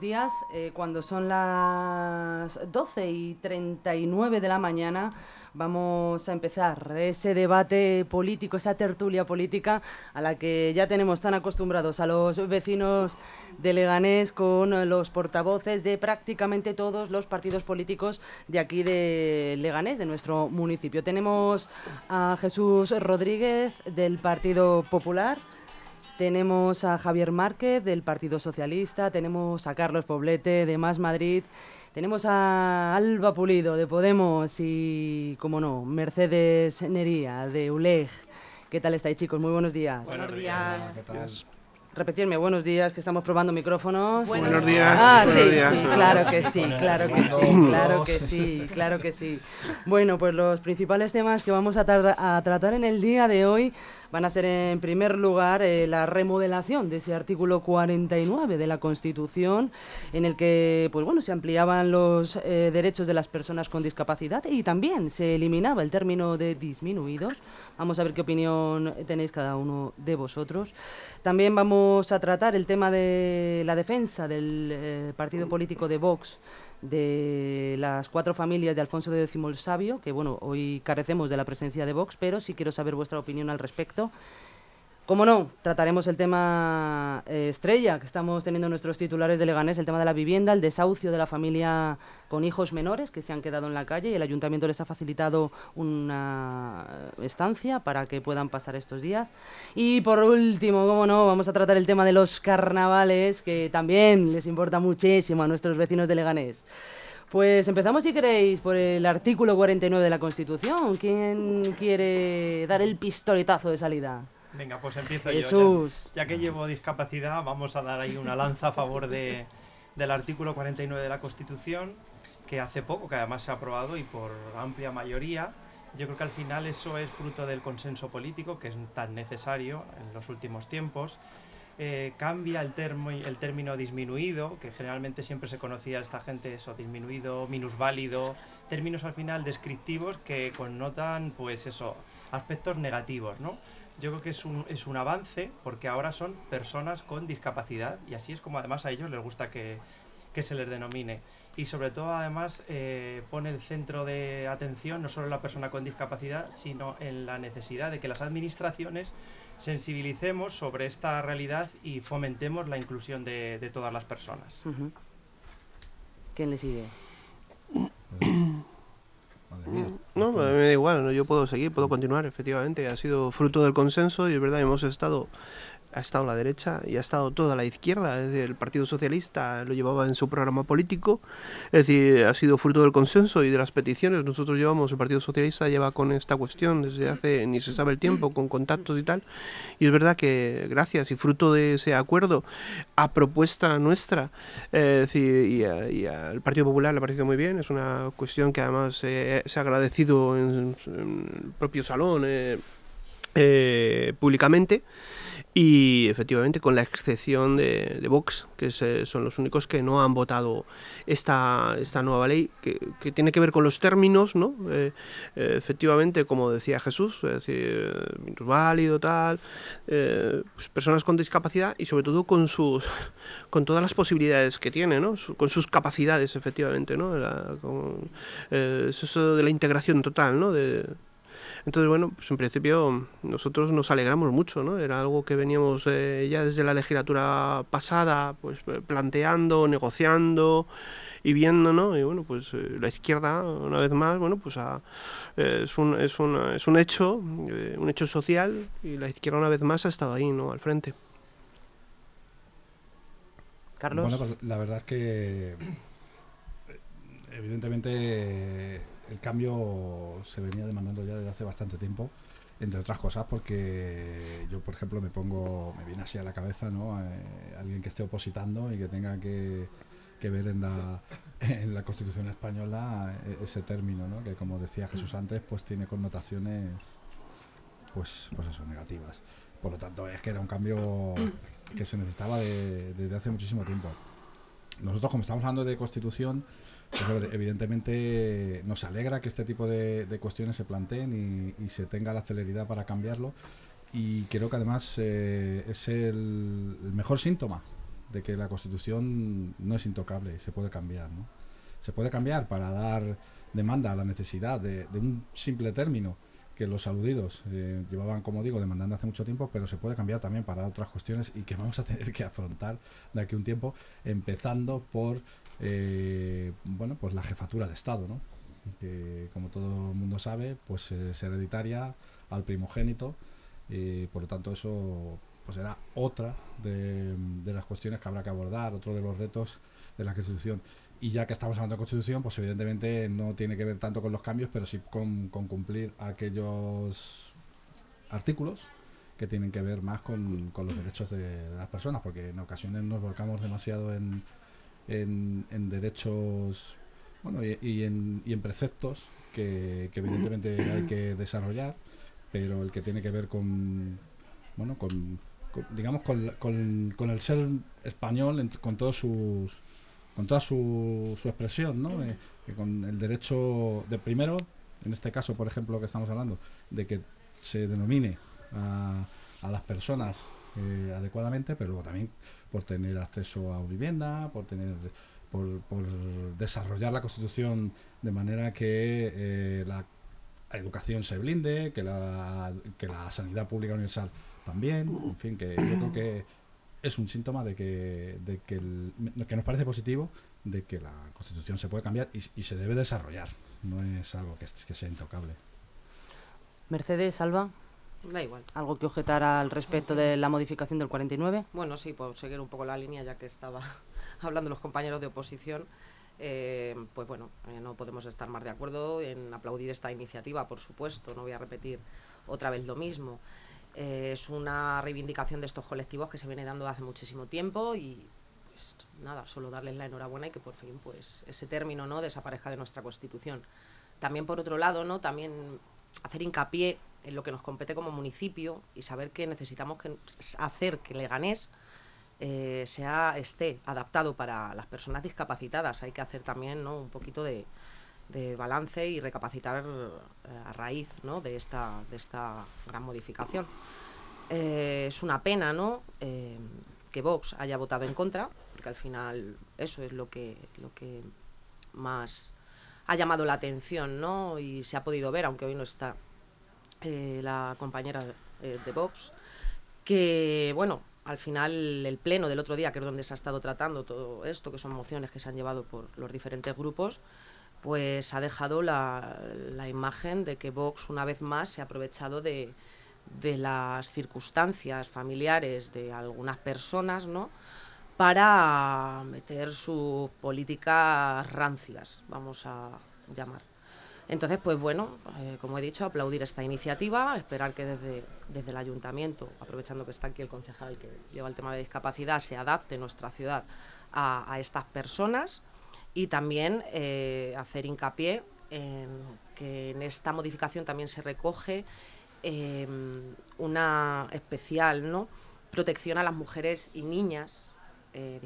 días. Eh, cuando son las 12 y 39 de la mañana, vamos a empezar ese debate político, esa tertulia política a la que ya tenemos tan acostumbrados a los vecinos de Leganés con los portavoces de prácticamente todos los partidos políticos de aquí de Leganés, de nuestro municipio. Tenemos a Jesús Rodríguez del Partido Popular. Tenemos a Javier Márquez del Partido Socialista, tenemos a Carlos Poblete de Más Madrid, tenemos a Alba Pulido de Podemos y, como no, Mercedes Nería de ULEG. ¿Qué tal estáis, chicos? Muy buenos días. Buenos días. Repetirme, buenos días, que estamos probando micrófonos. Buenos, días. Ah, buenos sí, días. sí, claro que sí, claro que sí, claro que sí, claro que sí. Bueno, pues los principales temas que vamos a, a tratar en el día de hoy van a ser, en primer lugar, eh, la remodelación de ese artículo 49 de la Constitución, en el que, pues bueno, se ampliaban los eh, derechos de las personas con discapacidad y también se eliminaba el término de disminuidos. Vamos a ver qué opinión tenéis cada uno de vosotros. También vamos a tratar el tema de la defensa del eh, partido político de Vox de las cuatro familias de Alfonso X el Sabio, que bueno, hoy carecemos de la presencia de Vox, pero sí quiero saber vuestra opinión al respecto. Como no, trataremos el tema eh, estrella que estamos teniendo nuestros titulares de Leganés, el tema de la vivienda, el desahucio de la familia con hijos menores que se han quedado en la calle y el ayuntamiento les ha facilitado una eh, estancia para que puedan pasar estos días. Y por último, como no, vamos a tratar el tema de los carnavales, que también les importa muchísimo a nuestros vecinos de Leganés. Pues empezamos, si queréis, por el artículo 49 de la Constitución. ¿Quién quiere dar el pistoletazo de salida? Venga, pues empiezo yo. Ya, ya que llevo discapacidad, vamos a dar ahí una lanza a favor de, del artículo 49 de la Constitución, que hace poco, que además se ha aprobado y por amplia mayoría. Yo creo que al final eso es fruto del consenso político, que es tan necesario en los últimos tiempos. Eh, cambia el, termo, el término disminuido, que generalmente siempre se conocía a esta gente eso, disminuido, minusválido, términos al final descriptivos que connotan, pues eso, aspectos negativos, ¿no? Yo creo que es un, es un avance porque ahora son personas con discapacidad y así es como además a ellos les gusta que, que se les denomine. Y sobre todo además eh, pone el centro de atención no solo en la persona con discapacidad, sino en la necesidad de que las administraciones sensibilicemos sobre esta realidad y fomentemos la inclusión de, de todas las personas. ¿Quién le sigue? No, a mí me da igual, ¿no? yo puedo seguir, puedo continuar, efectivamente. Ha sido fruto del consenso y es verdad, hemos estado, ha estado la derecha y ha estado toda la izquierda. Es decir, el Partido Socialista lo llevaba en su programa político, es decir, ha sido fruto del consenso y de las peticiones. Nosotros llevamos, el Partido Socialista lleva con esta cuestión desde hace ni se sabe el tiempo, con contactos y tal. Y es verdad que gracias y fruto de ese acuerdo, a propuesta nuestra, eh, es decir, y, a- y al Partido Popular le ha parecido muy bien, es una cuestión que además eh, se ha agradecido en, en el propio salón eh, eh, públicamente. Y efectivamente, con la excepción de, Vox, que eh, son los únicos que no han votado esta, esta nueva ley, que, tiene que ver con los términos, ¿no? Eh, eh, efectivamente, como decía Jesús, es decir, válido, tal, eh, pues personas con discapacidad y sobre todo con sus con todas las posibilidades que tiene, ¿no? Con sus capacidades, efectivamente, ¿no? La- con, es eso de la integración total, ¿no? De, entonces, bueno, pues en principio nosotros nos alegramos mucho, ¿no? Era algo que veníamos eh, ya desde la legislatura pasada, pues eh, planteando, negociando y viendo, ¿no? Y bueno, pues eh, la izquierda, una vez más, bueno, pues ha- eh, es, un, es, un, es un hecho, eh, un hecho social y la izquierda una vez más ha estado ahí, ¿no? Al frente. Carlos. Bueno, pues la verdad es que evidentemente el cambio se venía demandando ya desde hace bastante tiempo, entre otras cosas porque yo, por ejemplo, me pongo, me viene así a la cabeza, ¿no? Eh, alguien que esté opositando y que tenga que, que ver en la, en la Constitución española eh, ese término, ¿no? Que como decía Jesús antes, pues tiene connotaciones, pues, pues eso, negativas. Por lo tanto, es que era un cambio que se necesitaba de- desde hace muchísimo tiempo. Nosotros, como estamos hablando de constitución, pues, evidentemente nos alegra que este tipo de, cuestiones se planteen y, y se tenga la celeridad para cambiarlo. Y creo que además eh, es el, mejor síntoma de que la Constitución no es intocable, se puede cambiar, ¿no? Se puede cambiar para dar demanda a la necesidad de, un simple término que los aludidos eh, llevaban, como digo, demandando hace mucho tiempo, pero se puede cambiar también para otras cuestiones y que vamos a tener que afrontar de aquí a un tiempo, empezando por eh, bueno, pues la jefatura de Estado, ¿no? que como todo el mundo sabe, pues es hereditaria al primogénito, y por lo tanto eso pues será otra de, las cuestiones que habrá que abordar, otro de los retos de la Constitución. Y ya que estamos hablando de Constitución, pues evidentemente no tiene que ver tanto con los cambios, pero sí con, cumplir aquellos artículos que tienen que ver más con, los derechos de, las personas, porque en ocasiones nos volcamos demasiado en, en, derechos bueno, y, en, y en preceptos que, evidentemente hay que desarrollar, pero el que tiene que ver con, bueno, con, digamos, con, con, el ser español, con todos sus con toda su, su expresión, ¿no? Eh, con el derecho de primero, en este caso, por ejemplo, que estamos hablando, de que se denomine a, a las personas eh, adecuadamente, pero luego también por tener acceso a vivienda, por tener por, por desarrollar la Constitución de manera que eh, la educación se blinde, que la, que la sanidad pública universal también, en fin, que yo creo que es un síntoma de que, de que, el, que nos parece positivo de que la Constitución se puede cambiar y, se debe desarrollar. No es algo que, que sea intocable. Mercedes, Alba. Da igual. ¿Algo que objetar al respecto de la modificación del 49? Bueno, sí, por seguir un poco la línea, ya que estaba hablando los compañeros de oposición. Eh, pues bueno, eh, no podemos estar más de acuerdo en aplaudir esta iniciativa, por supuesto. No voy a repetir otra vez lo mismo. Eh, es una reivindicación de estos colectivos que se viene dando hace muchísimo tiempo y pues nada, solo darles la enhorabuena y que por fin pues ese término no desaparezca de nuestra Constitución. También por otro lado, ¿no? También hacer hincapié en lo que nos compete como municipio y saber que necesitamos que, hacer que Leganés eh, sea esté adaptado para las personas discapacitadas. Hay que hacer también ¿no? un poquito de, balance y recapacitar eh, a raíz ¿no? de, esta, de esta gran modificación. Eh, es una pena ¿no? Que Vox haya votado en contra, porque al final eso es lo que, lo que más ha llamado la atención ¿no? y se ha podido ver, aunque hoy no está la compañera de Vox, que bueno, al final el pleno del otro día, que es donde se ha estado tratando todo esto, que son mociones que se han llevado por los diferentes grupos, pues ha dejado la, imagen de que Vox una vez más se ha aprovechado de, las circunstancias familiares de algunas personas, ¿no? para meter sus políticas rancias, vamos a llamar. Entonces, pues bueno, eh, como he dicho, aplaudir esta iniciativa, esperar que desde, desde el ayuntamiento, aprovechando que está aquí el concejal que lleva el tema de discapacidad, se adapte nuestra ciudad a estas personas y también eh, hacer hincapié en que en esta modificación también se recoge em, una especial ¿no? protección a las mujeres y niñas eh,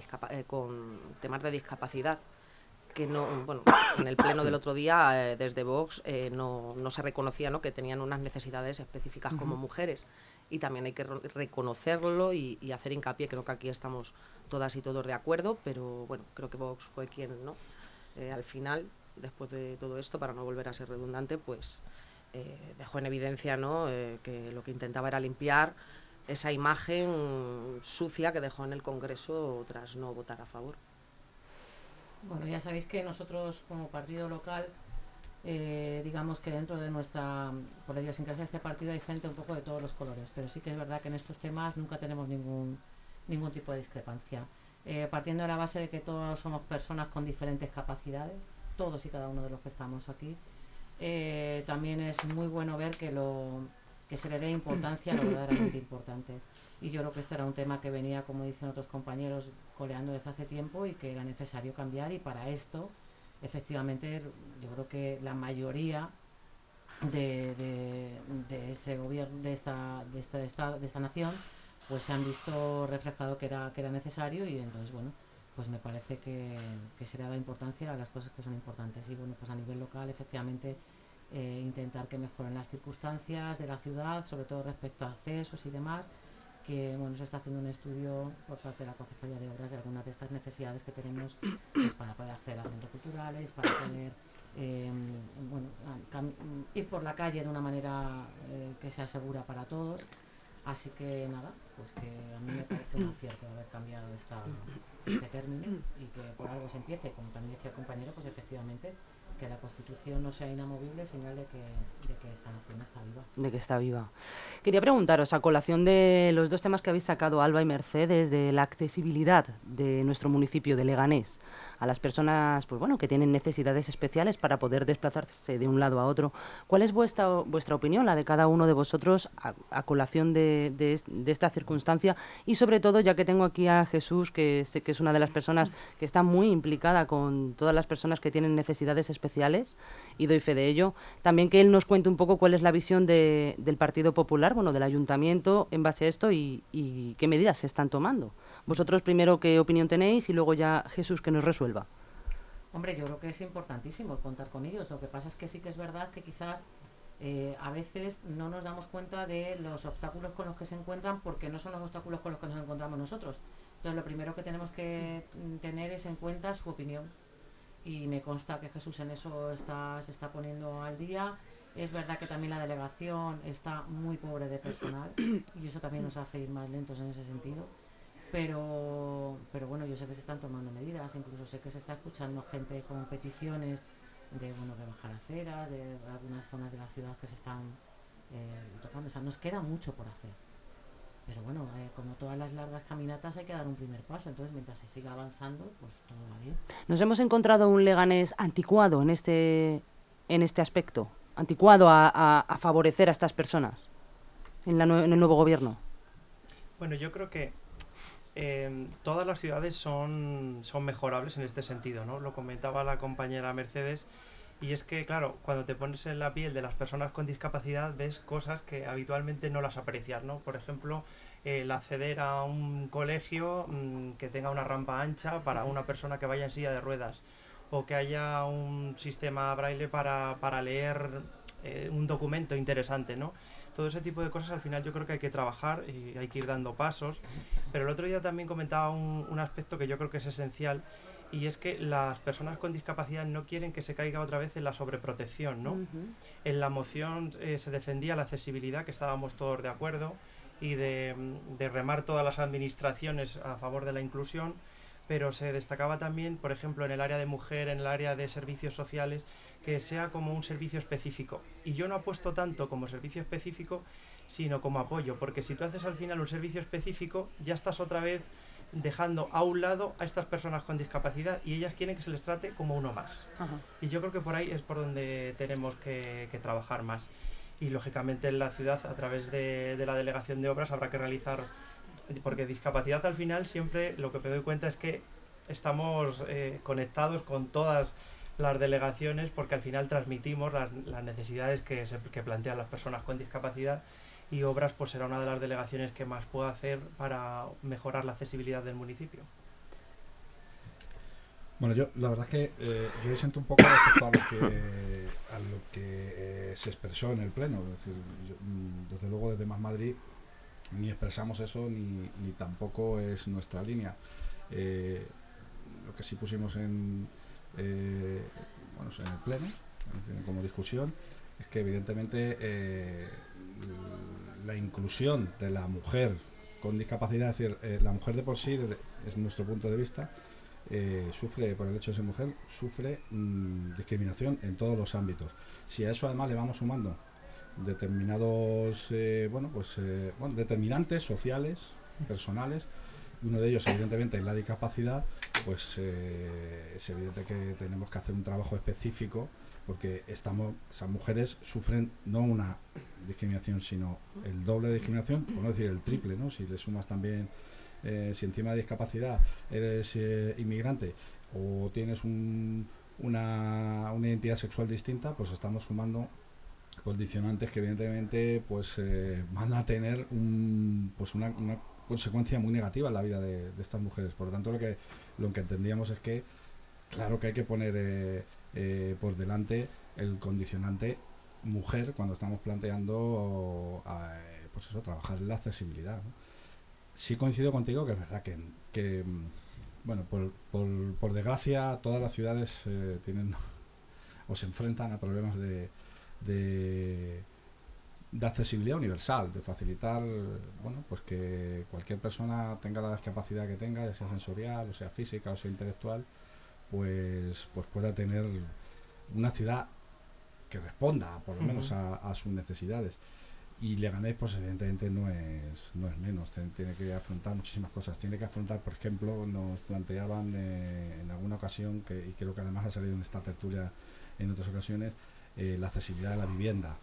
con temas de discapacidad que no, bueno, en el pleno del otro día desde Vox no, no, se reconocía ¿no? que tenían unas necesidades específicas como mujeres y también hay que reconocerlo y, hacer hincapié, creo que aquí estamos todas y todos de acuerdo, pero bueno, creo que Vox fue quien, ¿no? Eh, al final, después de todo esto, para no volver a ser redundante, pues eh, dejó en evidencia, ¿no? Eh, que lo que intentaba era limpiar esa imagen sucia que dejó en el Congreso tras no votar a favor. Bueno, ya sabéis que nosotros como partido local eh, digamos que dentro de nuestra, por ello sin de este partido hay gente un poco de todos los colores, pero sí que es verdad que en estos temas nunca tenemos ningún, ningún tipo de discrepancia. Eh, partiendo de la base de que todos somos personas con diferentes capacidades, todos y cada uno de los que estamos aquí, eh, también es muy bueno ver que, lo, que se le dé importancia a lo verdaderamente importante. Y yo creo que este era un tema que venía, como dicen otros compañeros, coleando desde hace tiempo y que era necesario cambiar. Y para esto efectivamente yo creo que la mayoría de, de, ese gobierno de esta, de esta, de esta nación pues se han visto reflejado que era que era necesario y entonces bueno pues me parece que, que se le da importancia a las cosas que son importantes. Y bueno pues a nivel local efectivamente eh, intentar que mejoren las circunstancias de la ciudad sobre todo respecto a accesos y demás que bueno, se está haciendo un estudio por parte de la Concejalía de Obras de algunas de estas necesidades que tenemos pues, para poder acceder a centros culturales, para poder eh, bueno, ir por la calle de una manera eh, que sea segura para todos. Así que nada, pues que a mí me parece un acierto haber cambiado este término y que por algo se empiece, como también decía el compañero, pues efectivamente que la Constitución no sea inamovible, señal de que, de que esta nación está viva. De que está viva. Quería preguntaros, a colación de los dos temas que habéis sacado, Alba y Mercedes, de la accesibilidad de nuestro municipio de Leganés a las personas pues bueno, que tienen necesidades especiales para poder desplazarse de un lado a otro. ¿Cuál es vuestra, opinión, la de cada uno de vosotros, a, colación de, esta circunstancia? Y sobre todo, ya que tengo aquí a Jesús, que sé que es una de las personas que está muy implicada con todas las personas que tienen necesidades especiales, y doy fe de ello, también que él nos cuente un poco cuál es la visión de, del Partido Popular, bueno, del Ayuntamiento en base a esto y, y qué medidas se están tomando. Vosotros primero qué opinión tenéis y luego ya Jesús que nos resuelva. Hombre, yo creo que es importantísimo contar con ellos. Lo que pasa es que sí que es verdad que quizás eh, a veces no nos damos cuenta de los obstáculos con los que se encuentran porque no son los obstáculos con los que nos encontramos nosotros. Entonces, lo primero que tenemos que tener es en cuenta su opinión. Y me consta que Jesús en eso se está poniendo al día. Es verdad que también la delegación está muy pobre de personal y eso también nos hace ir más lentos en ese sentido pero, pero bueno, yo sé que se están tomando medidas, incluso sé que se está escuchando gente con peticiones de, bueno, de bajar aceras, de algunas zonas de la ciudad que se están eh, tocando, o sea, nos queda mucho por hacer. Pero bueno, eh, como todas las largas caminatas hay que dar un primer paso, entonces mientras se siga avanzando, pues todo va bien. Nos hemos encontrado un Leganés anticuado en este, en este aspecto, anticuado a, a, favorecer a estas personas en, la, en el nuevo gobierno. Bueno, yo creo que Em, todas las ciudades son, son mejorables en este sentido, ¿no? Lo comentaba la compañera Mercedes, y es que, claro, cuando te pones en la piel de las personas con discapacidad, ves cosas que habitualmente no las aprecias, ¿no? Por ejemplo, el acceder a un colegio mm, que tenga una rampa ancha para una persona que vaya en silla de ruedas, o que haya un sistema braille para, para leer eh, un documento interesante, ¿no? Todo ese tipo de cosas al final yo creo que hay que trabajar y hay que ir dando pasos. Pero el otro día también comentaba un, aspecto que yo creo que es esencial y es que las personas con discapacidad no quieren que se caiga otra vez en la sobreprotección, ¿no? En la moción eh, se defendía la accesibilidad, que estábamos todos de acuerdo, y de, de, remar todas las administraciones a favor de la inclusión, pero se destacaba también, por ejemplo, en el área de mujer, en el área de servicios sociales, que sea como un servicio específico. Y yo no apuesto tanto como servicio específico, sino como apoyo, porque si tú haces al final un servicio específico, ya estás otra vez dejando a un lado a estas personas con discapacidad y ellas quieren que se les trate como uno más. Y yo creo que por ahí es por donde tenemos que, trabajar más. Y lógicamente en la ciudad, a través de, la delegación de obras, habrá que realizar, porque discapacidad al final siempre lo que me doy cuenta es que estamos eh, conectados con todas las delegaciones porque al final transmitimos las, necesidades que, se, que plantean las personas con discapacidad y Obras pues será una de las delegaciones que más pueda hacer para mejorar la accesibilidad del municipio. Bueno, yo la verdad es que eh, yo siento un poco respecto a lo que, a lo que eh, se expresó en el Pleno. Mm, desde luego desde Más Madrid ni expresamos eso ni, ni tampoco es nuestra línea. Eh, lo que sí pusimos en, eh, bueno, en el pleno, como discusión, es que evidentemente eh, la inclusión de la mujer con discapacidad, es decir, la mujer de por sí, desde, nuestro punto de vista, sufre, por el hecho de ser mujer, sufre mm, discriminación en todos los ámbitos. Si a eso además le vamos sumando determinados, bueno, pues, bueno, determinantes sociales, personales, uno de ellos evidentemente es la discapacidad, pues eh, es evidente que tenemos que hacer un trabajo específico porque estamos, esas mujeres sufren no una discriminación, sino el doble de discriminación, por no decir el triple, ¿no? Si le sumas también, eh, si encima de discapacidad eres eh, inmigrante o tienes una, una, identidad sexual distinta, pues estamos sumando condicionantes que evidentemente pues van a tener un, pues una consecuencia muy negativa en la vida de, estas mujeres. Por lo tanto, lo que, lo que entendíamos es que, claro que hay que poner eh, eh, por delante el condicionante mujer cuando estamos planteando eh, pues eso, trabajar la accesibilidad. sí coincido contigo que es verdad que, que bueno, por, por, por, desgracia todas las ciudades eh, tienen o se enfrentan a problemas de, de, de, accesibilidad universal, de facilitar, bueno, pues que cualquier persona tenga la discapacidad que tenga, ya sea sensorial, o sea física, o sea intelectual, pues, pues pueda tener una ciudad que responda, por lo menos, a, a sus necesidades. Y Leganés pues evidentemente no es no es menos. Tiene que afrontar muchísimas cosas. Tiene que afrontar por ejemplo nos planteaban eh, en alguna ocasión que y creo que además ha salido en esta tertulia en otras ocasiones eh, la accesibilidad de la vivienda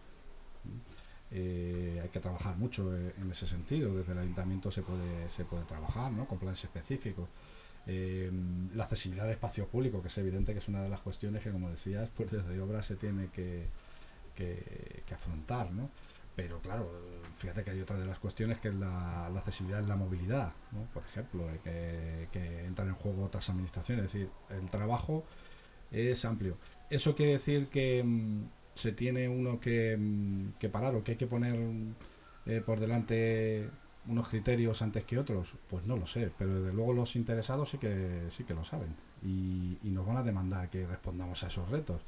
eh, hay que trabajar mucho eh, en ese sentido desde el ayuntamiento se puede se puede trabajar ¿no? con planes específicos la accesibilidad de espacio público que es evidente que es una de las cuestiones que como decías pues desde obra se tiene que, que, afrontar ¿no? Pero claro, fíjate que hay otra de las cuestiones que es la, la accesibilidad en la movilidad, ¿no? por ejemplo, que, que, entran en juego otras administraciones. Es decir, el trabajo es amplio. ¿Eso quiere decir que mmm, se tiene uno que, mmm, que, parar o que hay que poner eh, por delante unos criterios antes que otros? Pues no lo sé, pero desde luego los interesados sí que, sí que lo saben. Y, y nos van a demandar que respondamos a esos retos.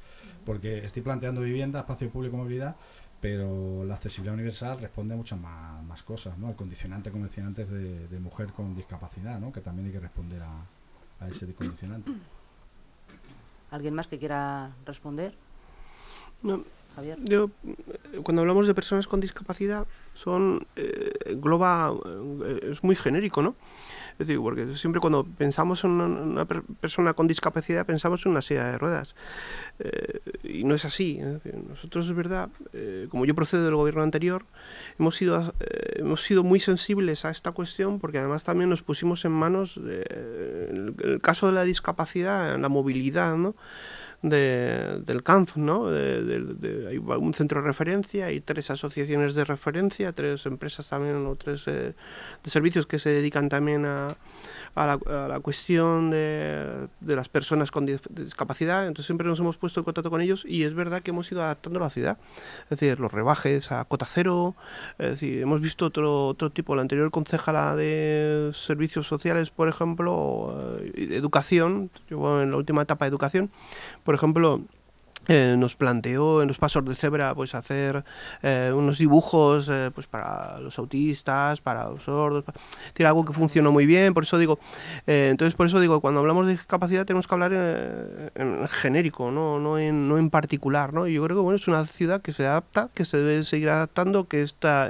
Porque estoy planteando vivienda, espacio público, movilidad, pero la accesibilidad universal responde a muchas más, más cosas, ¿no? Al condicionante, como decía antes, de, de, mujer con discapacidad, ¿no? Que también hay que responder a, a ese condicionante. ¿Alguien más que quiera responder? No, Javier. Yo, cuando hablamos de personas con discapacidad, son eh, engloba, eh, es muy genérico, ¿no? Es decir, porque siempre cuando pensamos en una, una per persona con discapacidad pensamos en una silla de ruedas. Eh, y no es así. Nosotros es verdad, eh, como yo procedo del gobierno anterior, hemos sido, eh, hemos sido muy sensibles a esta cuestión porque además también nos pusimos en manos, el, caso de la discapacidad, la movilidad, ¿no? De, del CANF, ¿no? De, de, hay un centro de referencia, hay tres asociaciones de referencia, tres empresas también o tres eh, de servicios que se dedican también a, a, la, a la, cuestión de, de, las personas con discapacidad. Entonces siempre nos hemos puesto en contacto con ellos y es verdad que hemos ido adaptando la ciudad. Es decir, los rebajes a cota cero, es decir, hemos visto otro, otro tipo, la anterior concejala de servicios sociales, por ejemplo, de educación, yo en la última etapa de educación, por ejemplo, eh, nos planteó en los pasos de cebra pues hacer eh, unos dibujos eh, pues para los autistas para los sordos para... decir algo que funcionó muy bien por eso digo eh, entonces por eso digo cuando hablamos de discapacidad tenemos que hablar eh, en genérico no no en, no en particular no y yo creo que bueno es una ciudad que se adapta que se debe seguir adaptando que esta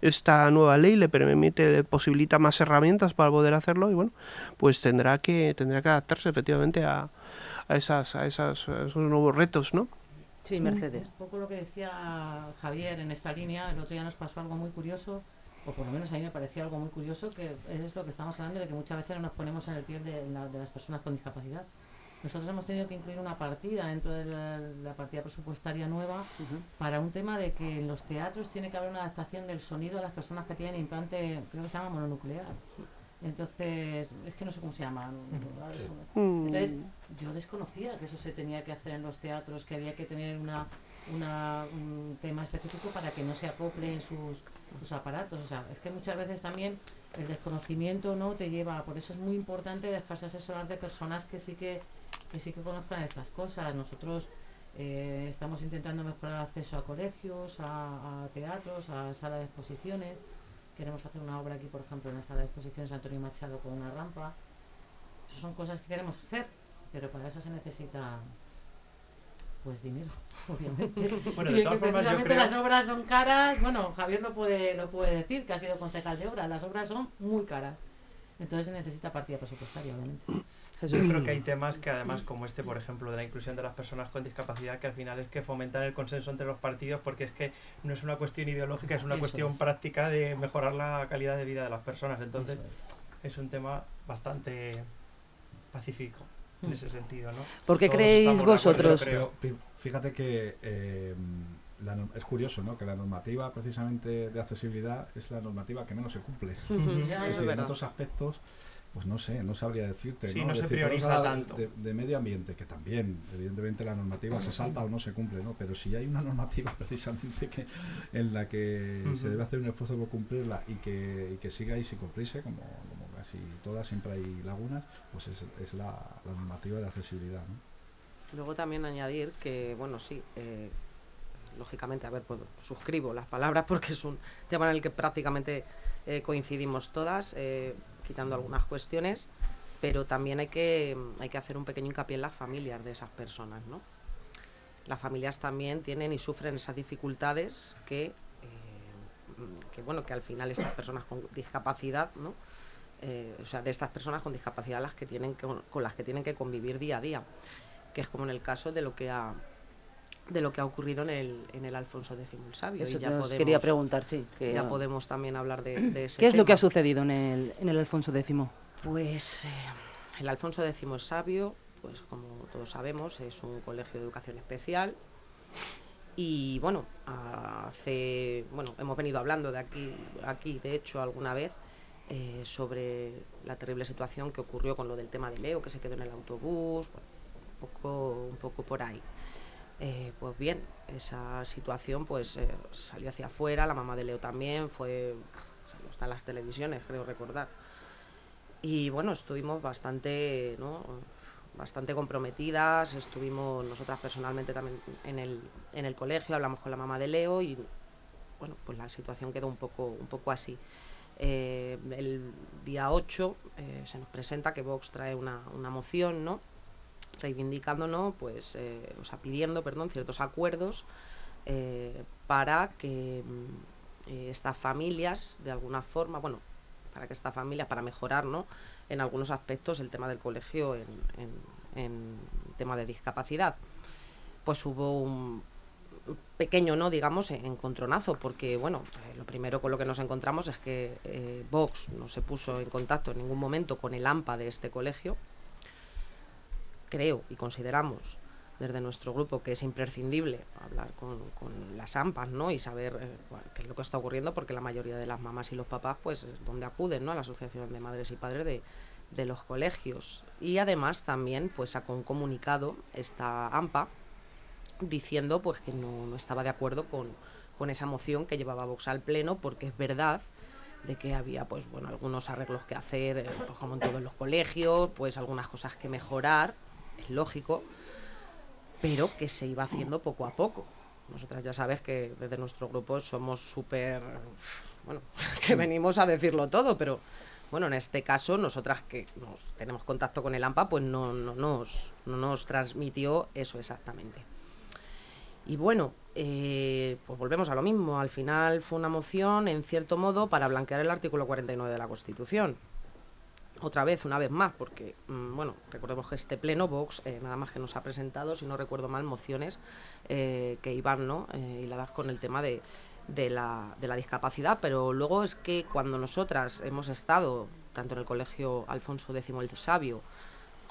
esta nueva ley le permite le posibilita más herramientas para poder hacerlo y bueno pues tendrá que tendrá que adaptarse efectivamente a a, esas, a, esas, a esos nuevos retos, ¿no? Sí, Mercedes. Un poco lo que decía Javier en esta línea, el otro día nos pasó algo muy curioso, o por lo menos a mí me pareció algo muy curioso, que es lo que estamos hablando de que muchas veces nos ponemos en el pie de, la, de las personas con discapacidad. Nosotros hemos tenido que incluir una partida dentro de la, la partida presupuestaria nueva uh -huh. para un tema de que en los teatros tiene que haber una adaptación del sonido a las personas que tienen implante, creo que se llama mononuclear. Entonces, es que no sé cómo se llama. Mm. Entonces, yo desconocía que eso se tenía que hacer en los teatros, que había que tener una, una, un tema específico para que no se acoplen sus, sus aparatos. O sea, es que muchas veces también el desconocimiento no te lleva, por eso es muy importante dejarse asesorar de personas que sí que, que sí que conozcan estas cosas. Nosotros eh, estamos intentando mejorar el acceso a colegios, a, a teatros, a salas de exposiciones queremos hacer una obra aquí, por ejemplo, en la sala de exposiciones Antonio Machado con una rampa. Esas son cosas que queremos hacer, pero para eso se necesita pues dinero, obviamente. bueno, de todas y formas, yo creo... las obras son caras, bueno, Javier lo puede, lo puede decir, que ha sido concejal de obras, las obras son muy caras. Entonces se necesita partida presupuestaria, obviamente. Jesús. Yo creo que hay temas que además como este, por ejemplo, de la inclusión de las personas con discapacidad, que al final es que fomentan el consenso entre los partidos porque es que no es una cuestión ideológica, es una Eso cuestión es. práctica de mejorar la calidad de vida de las personas. Entonces es. es. un tema bastante pacífico en ese sentido, ¿no? ¿Por qué Todos creéis vosotros? Acuerdo, Pero fíjate que eh, la, es curioso, ¿no? Que la normativa precisamente de accesibilidad es la normativa que menos se cumple. Uh -huh. es decir, en otros aspectos pues no sé, no sabría decirte. Sí, ¿no? no Es se decir, prioriza tanto. De, de medio ambiente, que también, evidentemente, la normativa se salta o no se cumple, ¿no? Pero si hay una normativa precisamente que en la que se debe hacer un esfuerzo por cumplirla y que, y que siga ahí sin cumplirse, como, como casi todas, siempre hay lagunas, pues es, es la, la normativa de accesibilidad, ¿no? Luego también añadir que, bueno, sí, eh, lógicamente, a ver, pues suscribo las palabras porque es un tema en el que prácticamente eh, coincidimos todas, eh, quitando algunas cuestiones, pero también hay que, hay que hacer un pequeño hincapié en las familias de esas personas, ¿no? Las familias también tienen y sufren esas dificultades que, eh, que bueno, que al final estas personas con discapacidad, ¿no? Eh, o sea, de estas personas con discapacidad las que tienen que, con las que tienen que convivir día a día que es como en el caso de lo que ha de lo que ha ocurrido en el, en el Alfonso X el Sabio. Eso y ya podemos, quería preguntar, sí. que- ya podemos también hablar de, de ese ¿Qué es lo que ha sucedido en el, en el Alfonso X? Pues eh, el Alfonso X el Sabio, pues como todos sabemos, es un colegio de educación especial. Y bueno, hace, bueno, hemos venido hablando de aquí, aquí de hecho, alguna vez, eh, sobre la terrible situación que ocurrió con lo del tema de Leo, que se quedó en el autobús, bueno, un poco, un poco por ahí. Eh, pues bien, esa situación pues eh, salió hacia afuera, la mamá de Leo también, fue, salió hasta las televisiones, creo recordar. Y bueno, estuvimos bastante, ¿no? bastante comprometidas, estuvimos nosotras personalmente también en el, en el colegio, hablamos con la mamá de Leo y bueno, pues la situación quedó un poco, un poco así. Eh, el día 8 eh, se nos presenta que Vox trae una, una moción, ¿no? Reivindicándonos, pues, eh, o sea, pidiendo, perdón, ciertos acuerdos eh, para que mm, eh, estas familias, de alguna forma, bueno, para que estas familias, para mejorar, ¿no? En algunos aspectos el tema del colegio en, tema de discapacidad. Pues hubo un pequeño, ¿no? Digamos, en- encontronazo, porque, bueno, lo primero con lo que nos encontramos es que Vox no se puso en contacto en ningún momento con el AMPA de este colegio, creo y consideramos desde nuestro grupo que es imprescindible hablar con, con las AMPAs ¿no? y saber eh, qué es lo que está ocurriendo porque la mayoría de las mamás y los papás pues es donde acuden ¿no? a la asociación de madres y padres de, de los colegios y además también pues sacó un comunicado esta AMPA diciendo pues que no, no estaba de acuerdo con, con esa moción que llevaba Vox al pleno porque es verdad de que había pues bueno algunos arreglos que hacer eh, pues, como en todos los colegios pues algunas cosas que mejorar es lógico pero que se iba haciendo poco a poco nosotras ya sabes que desde nuestro grupo somos súper bueno que venimos a decirlo todo pero bueno en este caso nosotras que tenemos contacto con el AMPA pues no, no nos no nos transmitió eso exactamente y bueno, eh, pues volvemos a lo mismo. Al final fue una moción, en cierto modo, para blanquear el artículo 49 de la Constitución. Otra vez, una vez más, porque, mm, bueno, recordemos que este pleno, Vox, eh, nada más que nos ha presentado, si no recuerdo mal, mociones eh, que iban, ¿no? Eh, hiladas con el tema de, de, la, de la discapacidad, pero luego es que cuando nosotras hemos estado, tanto en el Colegio Alfonso X el Sabio,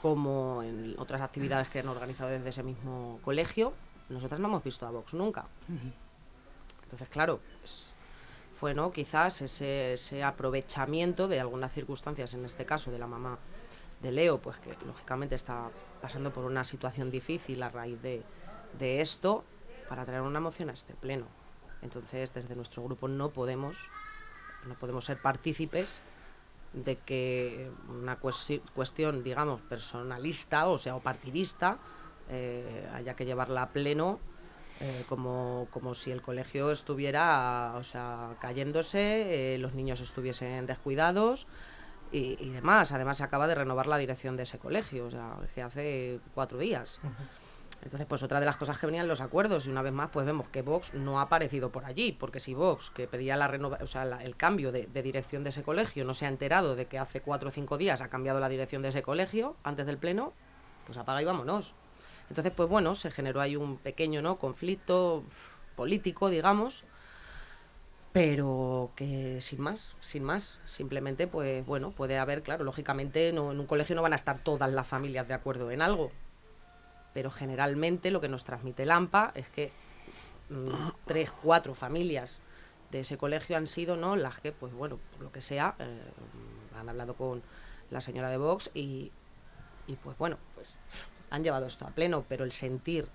como en otras actividades que han organizado desde ese mismo colegio, nosotras no hemos visto a Vox nunca. Entonces, claro, pues, fue ¿no? quizás ese, ese aprovechamiento de algunas circunstancias, en este caso de la mamá de Leo, pues que lógicamente está pasando por una situación difícil a raíz de, de esto, para traer una moción a este pleno. Entonces, desde nuestro grupo no podemos, no podemos ser partícipes de que una cuestión, digamos, personalista, o sea, o partidista, eh, haya que llevarla a pleno eh, como, como si el colegio estuviera, o sea, cayéndose, eh, los niños estuviesen descuidados y, y demás. Además, se acaba de renovar la dirección de ese colegio, o sea, que hace cuatro días. Entonces, pues otra de las cosas que venían los acuerdos, y una vez más, pues vemos que Vox no ha aparecido por allí, porque si Vox, que pedía la renova o sea, la- el cambio de, de dirección de ese colegio, no se ha enterado de que hace cuatro o cinco días ha cambiado la dirección de ese colegio antes del pleno, pues apaga y vámonos. Entonces, pues bueno, se generó ahí un pequeño ¿no? conflicto político, digamos, pero que sin más, sin más, simplemente, pues bueno, puede haber, claro, lógicamente no, en un colegio no van a estar todas las familias de acuerdo en algo, pero generalmente lo que nos transmite el es que mm, tres, cuatro familias de ese colegio han sido no las que, pues bueno, por lo que sea, eh, han hablado con la señora de Vox y, y pues bueno, pues han llevado esto a pleno, pero el sentir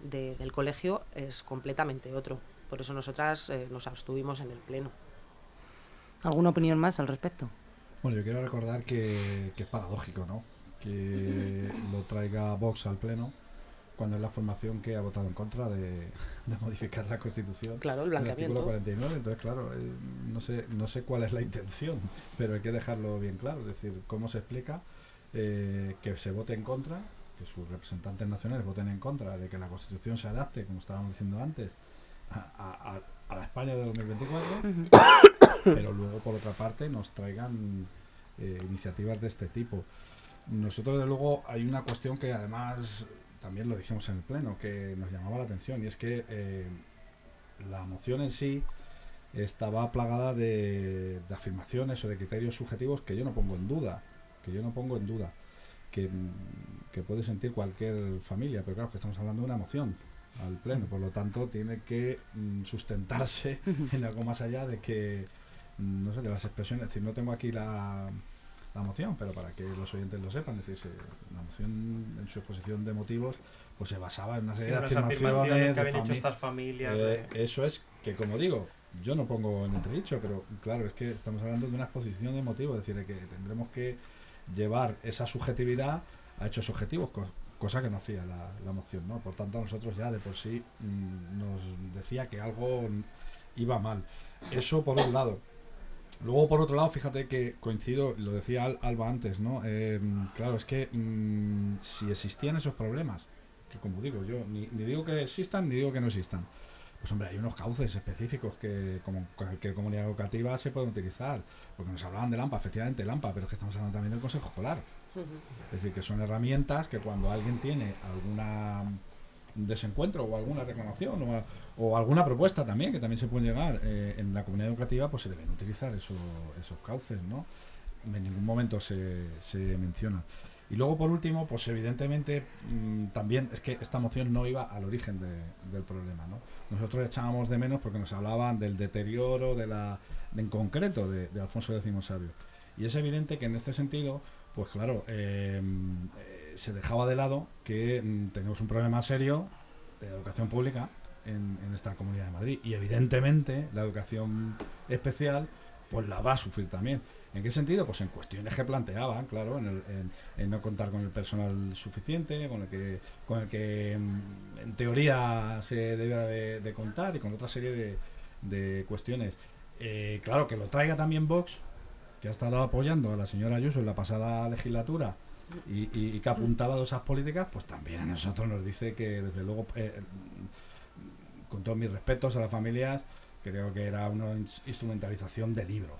de- del colegio es completamente otro. Por eso nosotras eh, nos abstuvimos en el pleno. ¿Alguna opinión más al respecto? Bueno, yo quiero recordar que, que es paradójico, ¿no? Que lo traiga Vox al Pleno cuando es la formación que ha votado en contra de, de modificar la Constitución. Claro, el el artículo blanqueamiento. 49, entonces claro, eh, no sé, no sé cuál es la intención, pero hay que dejarlo bien claro, es decir, cómo se explica eh, que se vote en contra, que sus representantes nacionales voten en contra de que la Constitución se adapte, como estábamos diciendo antes, a, a- a- a la España de 2024, pero luego por otra parte nos traigan eh, iniciativas de este tipo. Nosotros, de luego, hay una cuestión que además también lo dijimos en el pleno, que nos llamaba la atención, y es que eh, la moción en sí estaba plagada de, de afirmaciones o de criterios subjetivos que yo no pongo en duda, que yo no pongo en duda, que, que puede sentir cualquier familia, pero claro que estamos hablando de una moción al pleno, por lo tanto tiene que mm, sustentarse en algo más allá de que, mm, no sé, de las expresiones, es decir, no tengo aquí la, la moción, pero para que los oyentes lo sepan, es decir, se- la moción en su exposición de motivos pues se basaba en una Sí, serie de unas afirmaciones, afirmaciones que de habían hecho estas familias. eh, de- eso es que, como digo, yo no pongo en entredicho, pero claro, es que estamos hablando de una exposición de motivos, es decir, que tendremos que llevar esa subjetividad a hechos objetivos, co- cosa que no hacía la, la moción, ¿no? Por tanto, a nosotros ya de por sí mm, nos decía que algo iba mal. Eso por un lado. Luego, por otro lado, fíjate que coincido, lo decía Al- Alba antes, ¿no? Eh, claro, es que mm, si existían esos problemas, que como digo, yo ni digo que existan ni digo que no existan, pues hombre, hay unos cauces específicos que como cualquier comunidad educativa se pueden utilizar, porque nos hablaban de LAMPA, efectivamente LAMPA, pero es que estamos hablando también del Consejo Escolar. Es decir, que son herramientas que cuando alguien tiene alguna desencuentro o alguna reclamación o, a- o alguna propuesta también, que también se puede llegar eh, en la comunidad educativa, pues se deben utilizar eso- esos cauces, ¿no? En ningún momento se, se menciona. Y luego, por último, pues evidentemente mm, también es que esta moción no iba al origen de- del problema, ¿no? Nosotros echábamos de menos porque nos hablaban del deterioro de la, en concreto de, Alfonso X Sabio. Y es evidente que en este sentido, pues claro, eh, eh, se dejaba de lado que mm, tenemos un problema serio de educación pública en esta comunidad de Madrid. Y evidentemente la educación especial pues la va a sufrir también. ¿En qué sentido? Pues en cuestiones que planteaban, claro, en, no contar con el personal suficiente, con el que, con el que mm, en teoría se debiera de, contar y con otra serie de, cuestiones. Eh, claro, que lo traiga también Vox, que ha estado apoyando a la señora Ayuso en la pasada legislatura y, y- y que ha apuntado a esas políticas, pues también a nosotros nos dice que desde luego, eh, con todos mis respetos a las familias, creo que era una ins- instrumentalización de libro.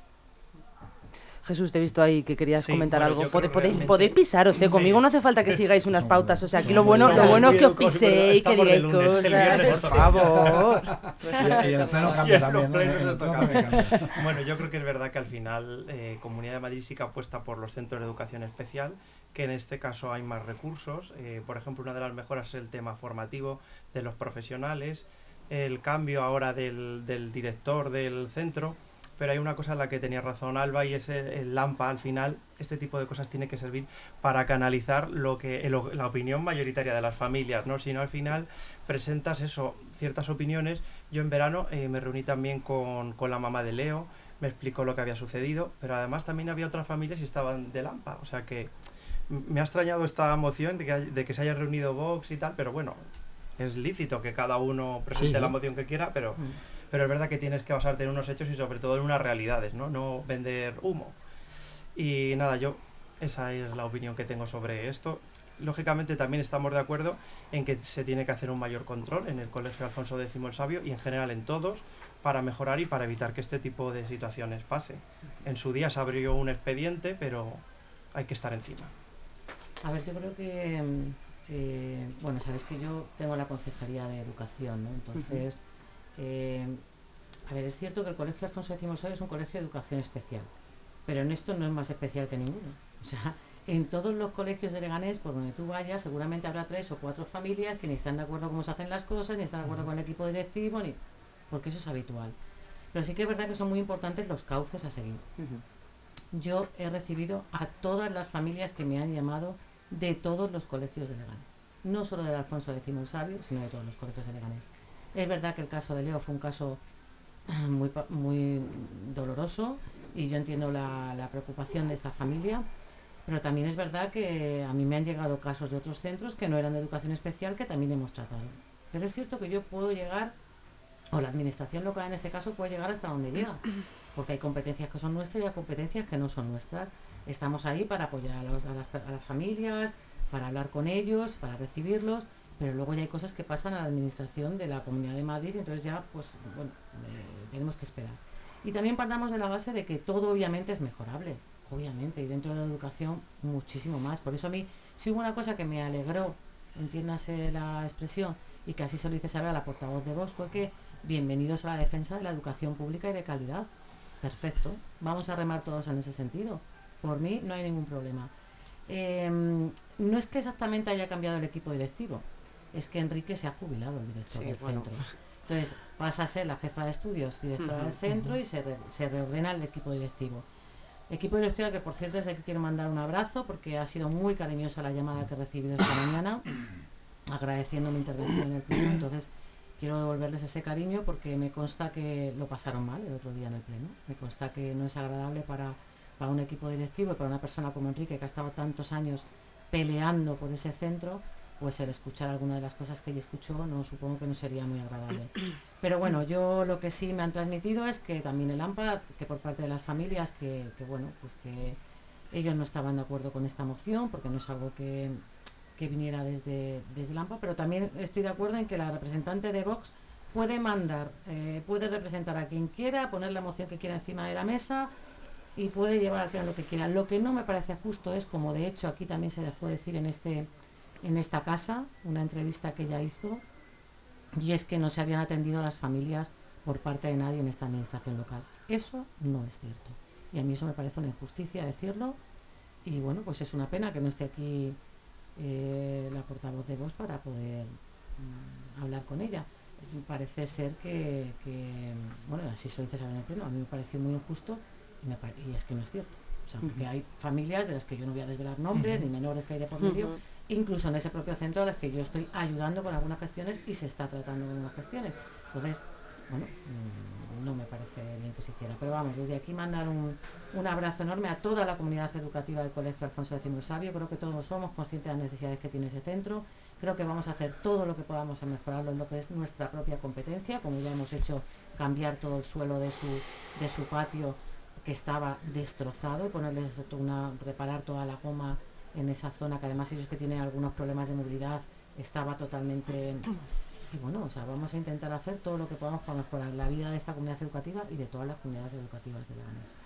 Jesús, te he visto ahí que querías Sí, comentar bueno, algo. podéis, realmente- podéis pisaros, ¿eh? Sí. Conmigo no hace falta que sigáis unas pautas. O sea, aquí lo bueno, lo bueno es que os piséis, que digáis cosas. Por favor. Y, el pleno cambia también. cambia. Bueno, yo creo que es verdad que al final eh, Comunidad de Madrid sí que apuesta por los centros de educación especial, que en este caso hay más recursos. Eh, por ejemplo, una de las mejoras es el tema formativo de los profesionales, el cambio ahora del, del director del centro. Pero hay una cosa en la que tenía razón Alba y es el, el LAMPA al final. Este tipo de cosas tiene que servir para canalizar lo que el la opinión mayoritaria de las familias, ¿no? Si no al final presentas eso, ciertas opiniones. Yo en verano eh, me reuní también con, con la mamá de Leo, me explicó lo que había sucedido, pero además también había otras familias y estaban de Lampa. O sea que me ha extrañado esta moción de que, de que se haya reunido Vox y tal, pero bueno, es lícito que cada uno presente Sí, la moción que quiera, pero, Mm. pero es verdad que tienes que basarte en unos hechos y sobre todo en unas realidades, ¿no? No vender humo. Y nada, yo, esa es la opinión que tengo sobre esto. Lógicamente también estamos de acuerdo en que se tiene que hacer un mayor control en el Colegio Alfonso X el Sabio y en general en todos para mejorar y para evitar que este tipo de situaciones pase. En su día se abrió un expediente, pero hay que estar encima. A ver, yo creo que, mm, eh, bueno, sabéis que yo tengo la Concejalía de Educación, ¿no? Entonces, eh, a ver, es cierto que el Colegio Alfonso X es un colegio de educación especial, pero en esto no es más especial que ninguno. O sea, en todos los colegios de Leganés, por donde tú vayas, seguramente habrá tres o cuatro familias que ni están de acuerdo cómo se hacen las cosas, ni están de acuerdo con el equipo directivo, ni porque eso es habitual. Pero sí que es verdad que son muy importantes los cauces a seguir. Yo he recibido a todas las familias que me han llamado de todos los colegios de Leganés. No solo del Alfonso X el Sabio, sino de todos los colegios de Leganés. Es verdad que el caso de Leo fue un caso muy, muy doloroso y yo entiendo la, la preocupación de esta familia, pero también es verdad que a mí me han llegado casos de otros centros que no eran de educación especial que también hemos tratado. Pero es cierto que yo puedo llegar, o la administración local en este caso puede llegar hasta donde llega, porque hay competencias que son nuestras y hay competencias que no son nuestras. Estamos ahí para apoyar a, las, familias, para hablar con ellos, para recibirlos, pero luego ya hay cosas que pasan a la administración de la Comunidad de Madrid, entonces ya, pues, bueno, eh, tenemos que esperar. Y también partamos de la base de que todo obviamente es mejorable, obviamente, y dentro de la educación muchísimo más. Por eso a mí, si hubo una cosa que me alegró, entiéndase la expresión, y que así se lo hice saber a la portavoz de Vox, fue que bienvenidos a la defensa de la educación pública y de calidad. Perfecto, vamos a remar todos en ese sentido. Por mí no hay ningún problema. Em, no es que exactamente haya cambiado el equipo directivo, es que Enrique se ha jubilado el director del centro. Entonces pasa a ser la jefa de estudios, directora del centro y se, se reordena el equipo directivo. Equipo directivo que por cierto desde aquí quiero mandar un abrazo porque ha sido muy cariñosa la llamada que he recibido esta mañana agradeciendo mi intervención en el pleno. Entonces, quiero devolverles ese cariño porque me consta que lo pasaron mal el otro día en el pleno. Me consta que no es agradable para, para un equipo directivo y para una persona como Enrique que ha estado tantos años peleando por ese centro, pues el escuchar alguna de las cosas que ella escuchó, no supongo que no sería muy agradable. Pero bueno, yo lo que sí me han transmitido es que también el AMPA, que por parte de las familias, que, que bueno, pues que ellos no estaban de acuerdo con esta moción, porque no es algo que, que viniera desde, desde AMPA, pero también estoy de acuerdo en que la representante de Vox puede mandar, eh, puede representar a quien quiera, poner la moción que quiera encima de la mesa y puede llevar al pleno lo que quiera. Lo que no me parece justo es, como de hecho aquí también se dejó decir en, este, en esta casa, una entrevista que ella hizo, y es que no se habían atendido a las familias por parte de nadie en esta administración local. Eso no es cierto. Y a mí eso me parece una injusticia decirlo. Y bueno, pues es una pena que no esté aquí eh, la portavoz de voz para poder mm, hablar con ella. Parece ser que, bueno, así se lo dice saber en el pleno, a mí me pareció muy injusto y, es que no es cierto. O sea, porque hay familias de las que yo no voy a desvelar nombres, ni menores que hay de por medio, incluso en ese propio centro a las que yo estoy ayudando con algunas cuestiones y se está tratando con algunas cuestiones. Entonces, bueno, mm, no me parece bien que se hiciera. Pero vamos, desde aquí mandar un, un abrazo enorme a toda la comunidad educativa del Colegio Alfonso X Sabio. Creo que todos somos conscientes de las necesidades que tiene ese centro. Creo que vamos a hacer todo lo que podamos a mejorarlo en lo que es nuestra propia competencia, como ya hemos hecho cambiar todo el suelo de su, de su patio que estaba destrozado y ponerles una, reparar toda la goma en esa zona, que además ellos que tienen algunos problemas de movilidad estaba totalmente y bueno, o sea, vamos a intentar hacer todo lo que podamos para mejorar la vida de esta comunidad educativa y de todas las comunidades educativas de Leganés.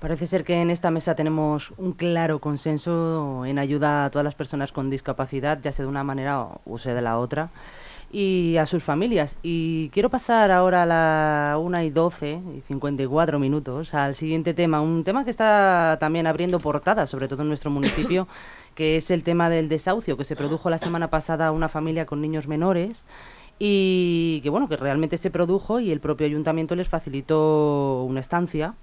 Parece ser que en esta mesa tenemos un claro consenso en ayuda a todas las personas con discapacidad, ya sea de una manera o sea de la otra, y a sus familias. Y quiero pasar ahora a la 1 y 12 y 54 minutos al siguiente tema, un tema que está también abriendo portadas, sobre todo en nuestro municipio, que es el tema del desahucio que se produjo la semana pasada a una familia con niños menores y que bueno, que realmente se produjo y el propio ayuntamiento les facilitó una estancia.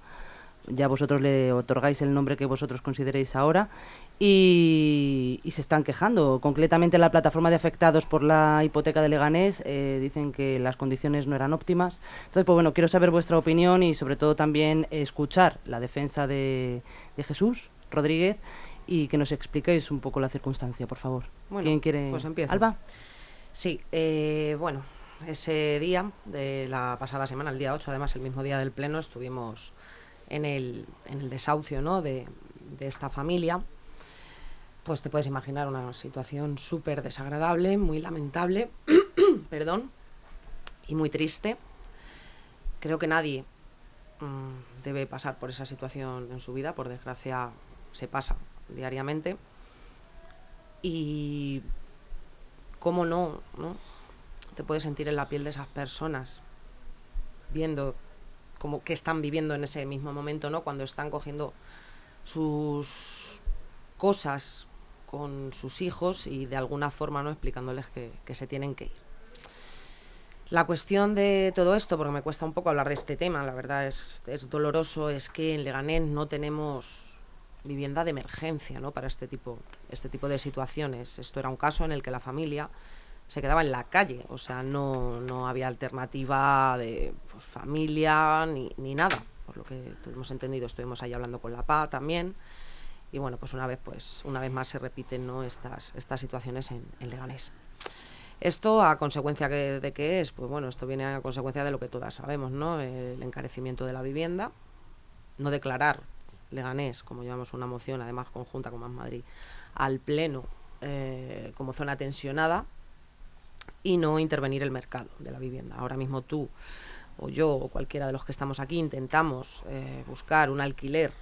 Ya vosotros le otorgáis el nombre que vosotros consideréis ahora y, se están quejando. Concretamente la plataforma de afectados por la hipoteca de Leganés eh, dicen que las condiciones no eran óptimas. Entonces, pues bueno, quiero saber vuestra opinión y sobre todo también escuchar la defensa de, Jesús Rodríguez y que nos expliquéis un poco la circunstancia, por favor. ¿Quién quiere? Pues empieza. Alba. Sí, eh, bueno, ese día de la pasada semana, el día 8, además el mismo día del pleno, estuvimos en el, en el desahucio ¿no? de, de esta familia. Pues te puedes imaginar una situación súper desagradable, muy lamentable, perdón, y muy triste. Creo que nadie mm, debe pasar por esa situación en su vida, por desgracia se pasa diariamente. Y cómo no, ¿no? Te puedes sentir en la piel de esas personas, viendo cómo que están viviendo en ese mismo momento, ¿no? Cuando están cogiendo sus cosas con sus hijos y de alguna forma no explicándoles que, se tienen que ir. La cuestión de todo esto, porque me cuesta un poco hablar de este tema, la verdad es, es doloroso, es que en Leganés no tenemos vivienda de emergencia ¿no? para este tipo, este tipo de situaciones. Esto era un caso en el que la familia se quedaba en la calle, o sea, no, no había alternativa de pues, familia ni, ni, nada, por lo que hemos entendido, estuvimos ahí hablando con la PA también, y bueno, pues una vez, pues, una vez más se repiten ¿no? estas, estas situaciones en, Leganés. Esto a consecuencia de qué es, pues bueno, esto viene a consecuencia de lo que todas sabemos, ¿no? El encarecimiento de la vivienda, no declarar Leganés, como llevamos una moción, además conjunta con Más Madrid, al Pleno eh, como zona tensionada y no intervenir el mercado de la vivienda. Ahora mismo tú o yo o cualquiera de los que estamos aquí intentamos eh, buscar un alquiler